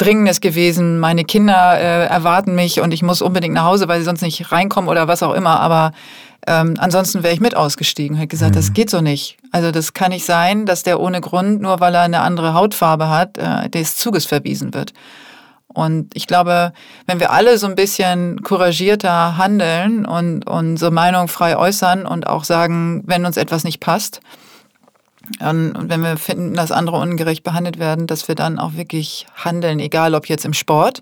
Dringendes gewesen. Meine Kinder äh, erwarten mich und ich muss unbedingt nach Hause, weil sie sonst nicht reinkommen oder was auch immer. Aber ähm, ansonsten wäre ich mit ausgestiegen. Hätte gesagt, mhm. das geht so nicht. Also das kann nicht sein, dass der ohne Grund, nur weil er eine andere Hautfarbe hat, äh, des Zuges verwiesen wird. Und ich glaube, wenn wir alle so ein bisschen couragierter handeln und unsere Meinung frei äußern und auch sagen, wenn uns etwas nicht passt, und wenn wir finden, dass andere ungerecht behandelt werden, dass wir dann auch wirklich handeln, egal ob jetzt im Sport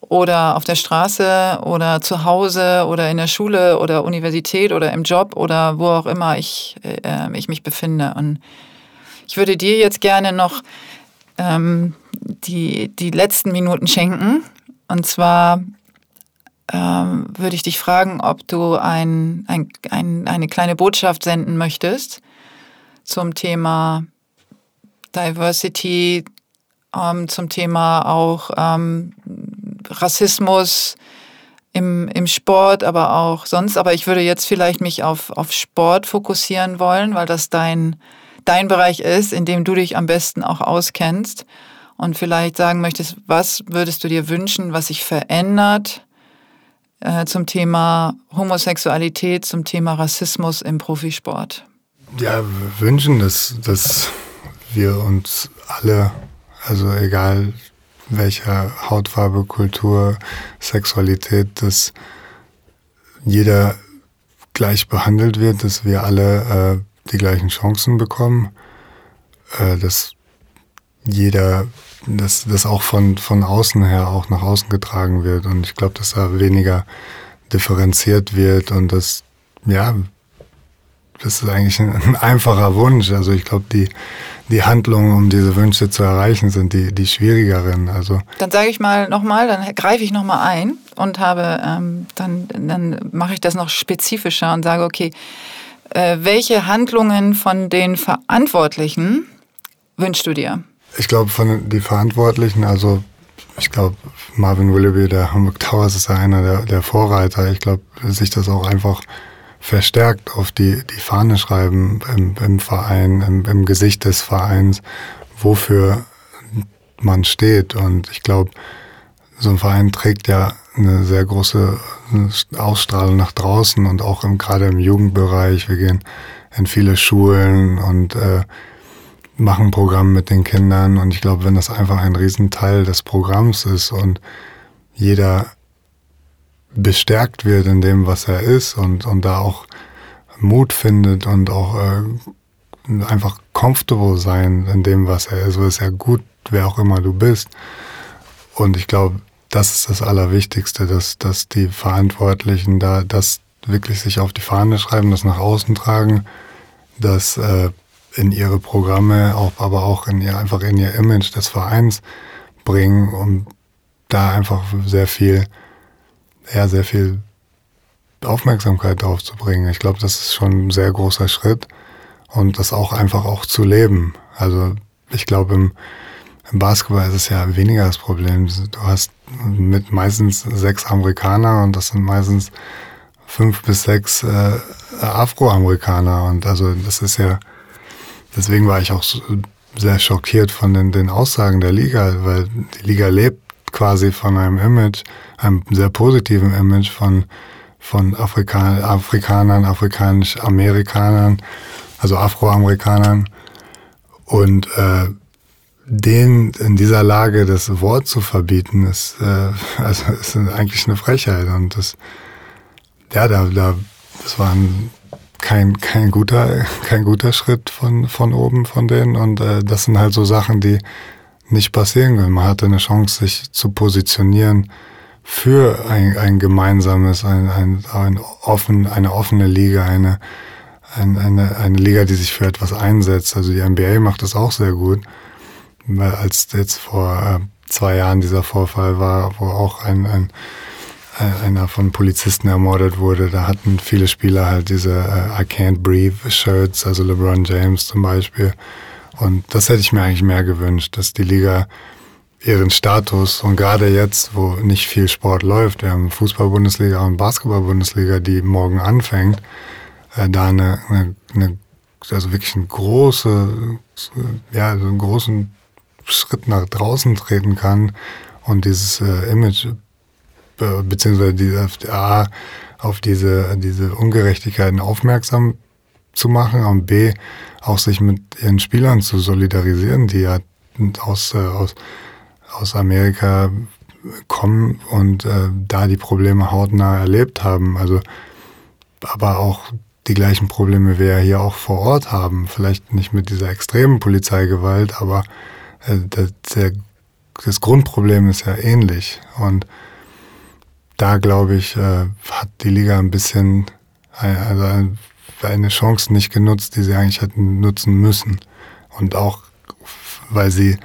oder auf der Straße oder zu Hause oder in der Schule oder Universität oder im Job oder wo auch immer ich, äh, ich mich befinde. Und ich würde dir jetzt gerne noch ähm, die, die letzten Minuten schenken. Und zwar ähm, würde ich dich fragen, ob du ein, ein, ein, eine kleine Botschaft senden möchtest zum Thema Diversity, ähm, zum Thema auch ähm, Rassismus im, im Sport, aber auch sonst. Aber ich würde jetzt vielleicht mich auf, auf Sport fokussieren wollen, weil das dein, dein Bereich ist, in dem du dich am besten auch auskennst. Und vielleicht sagen möchtest, was würdest du dir wünschen, was sich verändert äh, zum Thema Homosexualität, zum Thema Rassismus im Profisport? Ja, wünschen, dass, dass wir uns alle, also egal welcher Hautfarbe, Kultur, Sexualität, dass jeder gleich behandelt wird, dass wir alle äh, die gleichen Chancen bekommen, äh, dass jeder, dass das auch von, von außen her auch nach außen getragen wird. Und ich glaube, dass da weniger differenziert wird und dass, ja, das ist eigentlich ein, ein einfacher Wunsch. Also ich glaube, die, die Handlungen, um diese Wünsche zu erreichen, sind die, die schwierigeren. Also dann sage ich mal nochmal, dann greife ich nochmal ein und habe, ähm, dann, dann mache ich das noch spezifischer und sage, okay, äh, welche Handlungen von den Verantwortlichen wünschst du dir? Ich glaube, von den Verantwortlichen, also ich glaube, Marvin Willoughby, der Hamburg Towers, ist ja einer der, der Vorreiter. Ich glaube, sich das auch einfach verstärkt auf die, die Fahne schreiben im, im Verein, im, im Gesicht des Vereins, wofür man steht. Und ich glaube, so ein Verein trägt ja eine sehr große Ausstrahlung nach draußen und auch im, gerade im Jugendbereich. Wir gehen in viele Schulen und äh, machen Programm mit den Kindern. Und ich glaube, wenn das einfach ein Riesenteil des Programms ist und jeder bestärkt wird in dem, was er ist und, und da auch Mut findet und auch äh, einfach comfortable sein in dem, was er ist. So ist ja gut, wer auch immer du bist. Und ich glaube, das ist das Allerwichtigste, dass, dass die Verantwortlichen da das wirklich sich auf die Fahne schreiben, das nach außen tragen, das äh, in ihre Programme, auch, aber auch in ihr, einfach in ihr Image des Vereins bringen, um da einfach sehr viel, ja, sehr viel Aufmerksamkeit drauf zu bringen. Ich glaube, das ist schon ein sehr großer Schritt und das auch einfach auch zu leben. Also ich glaube, im, im Basketball ist es ja weniger das Problem. Du hast mit meistens sechs Amerikaner und das sind meistens fünf bis sechs äh, Afroamerikaner. Und also das ist ja, deswegen war ich auch so sehr schockiert von den, den Aussagen der Liga, weil die Liga lebt quasi von einem Image, einem sehr positiven Image von, von Afrikan Afrikanern, afrikanisch-Amerikanern, also Afroamerikanern. Und äh, den in dieser Lage das Wort zu verbieten, ist, äh, also ist eigentlich eine Frechheit. Und das, ja, da, da, das war ein, kein, kein guter, kein guter Schritt von, von oben von denen. Und äh, das sind halt so Sachen, die nicht passieren können. Man hatte eine Chance, sich zu positionieren für ein, ein gemeinsames, ein, ein, ein offen, eine offene Liga, eine, ein, eine, eine Liga, die sich für etwas einsetzt. Also die NBA macht das auch sehr gut als jetzt vor äh, zwei Jahren dieser Vorfall war, wo auch ein, ein einer von Polizisten ermordet wurde, da hatten viele Spieler halt diese äh, I Can't Breathe Shirts, also LeBron James zum Beispiel. Und das hätte ich mir eigentlich mehr gewünscht, dass die Liga ihren Status. Und gerade jetzt, wo nicht viel Sport läuft, wir haben Fußball-Bundesliga und Basketball-Bundesliga, die morgen anfängt, äh, da eine, eine, eine, also wirklich eine große, ja, so einen großen Schritt nach draußen treten kann und dieses äh, Image be beziehungsweise die, A, auf diese, diese Ungerechtigkeiten aufmerksam zu machen und B, auch sich mit ihren Spielern zu solidarisieren, die ja aus, äh, aus, aus Amerika kommen und äh, da die Probleme hautnah erlebt haben. Also, aber auch die gleichen Probleme wir ja hier auch vor Ort haben. Vielleicht nicht mit dieser extremen Polizeigewalt, aber äh, der, das Grundproblem ist ja ähnlich. Und da, glaube ich, äh, hat die Liga ein bisschen also eine Chance nicht genutzt, die sie eigentlich hätten nutzen müssen. Und auch, weil sie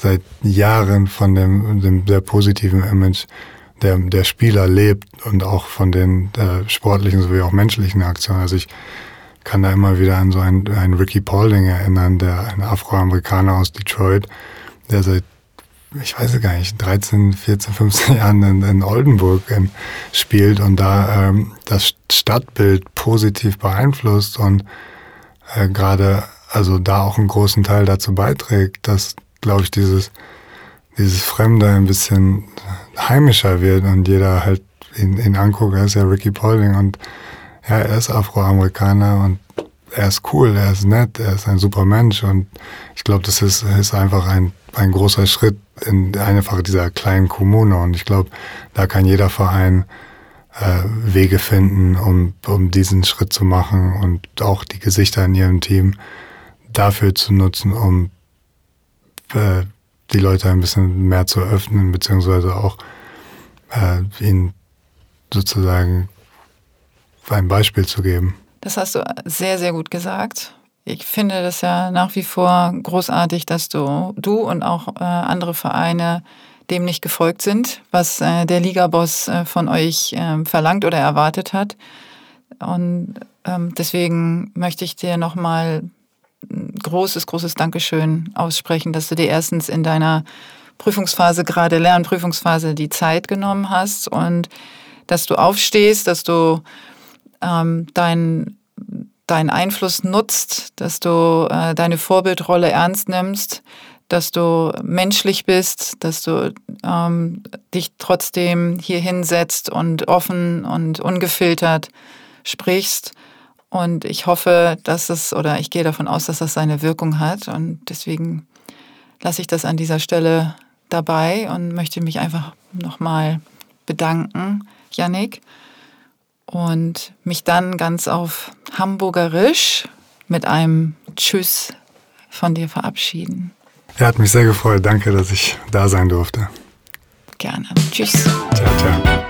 seit Jahren von dem, dem sehr positiven Image der, der Spieler lebt und auch von den äh, sportlichen sowie auch menschlichen Aktionen. Also ich kann da immer wieder an so einen, einen Ricky Paulding erinnern, der ein Afroamerikaner aus Detroit, der seit, ich weiß gar nicht, 13, 14, 15 Jahren in, in Oldenburg in, spielt und da ähm, das Stadtbild positiv beeinflusst und äh, gerade also da auch einen großen Teil dazu beiträgt, dass, glaube ich, dieses, dieses Fremde ein bisschen heimischer wird und jeder halt ihn, ihn anguckt, er ist ja Ricky Paulding und ja, er ist Afroamerikaner und er ist cool, er ist nett, er ist ein super Mensch und ich glaube, das ist, ist einfach ein, ein großer Schritt in einfach dieser kleinen Kommune und ich glaube, da kann jeder Verein äh, Wege finden, um, um diesen Schritt zu machen und auch die Gesichter in ihrem Team dafür zu nutzen, um äh, die Leute ein bisschen mehr zu öffnen, beziehungsweise auch äh, ihnen sozusagen ein Beispiel zu geben. Das hast du sehr, sehr gut gesagt. Ich finde das ja nach wie vor großartig, dass du, du und auch äh, andere Vereine dem nicht gefolgt sind, was äh, der Ligaboss äh, von euch ähm, verlangt oder erwartet hat. Und ähm, deswegen möchte ich dir nochmal großes, großes Dankeschön aussprechen, dass du dir erstens in deiner Prüfungsphase, gerade Lernprüfungsphase, die Zeit genommen hast und dass du aufstehst, dass du ähm, deinen dein Einfluss nutzt, dass du äh, deine Vorbildrolle ernst nimmst, dass du menschlich bist, dass du ähm, dich trotzdem hier hinsetzt und offen und ungefiltert sprichst. Und ich hoffe, dass es, oder ich gehe davon aus, dass das seine Wirkung hat. Und deswegen lasse ich das an dieser Stelle dabei und möchte mich einfach nochmal bedanken, Yannick und mich dann ganz auf Hamburgerisch mit einem Tschüss von dir verabschieden. Er hat mich sehr gefreut. Danke, dass ich da sein durfte. gerne. Tschüss. Ciao, ciao.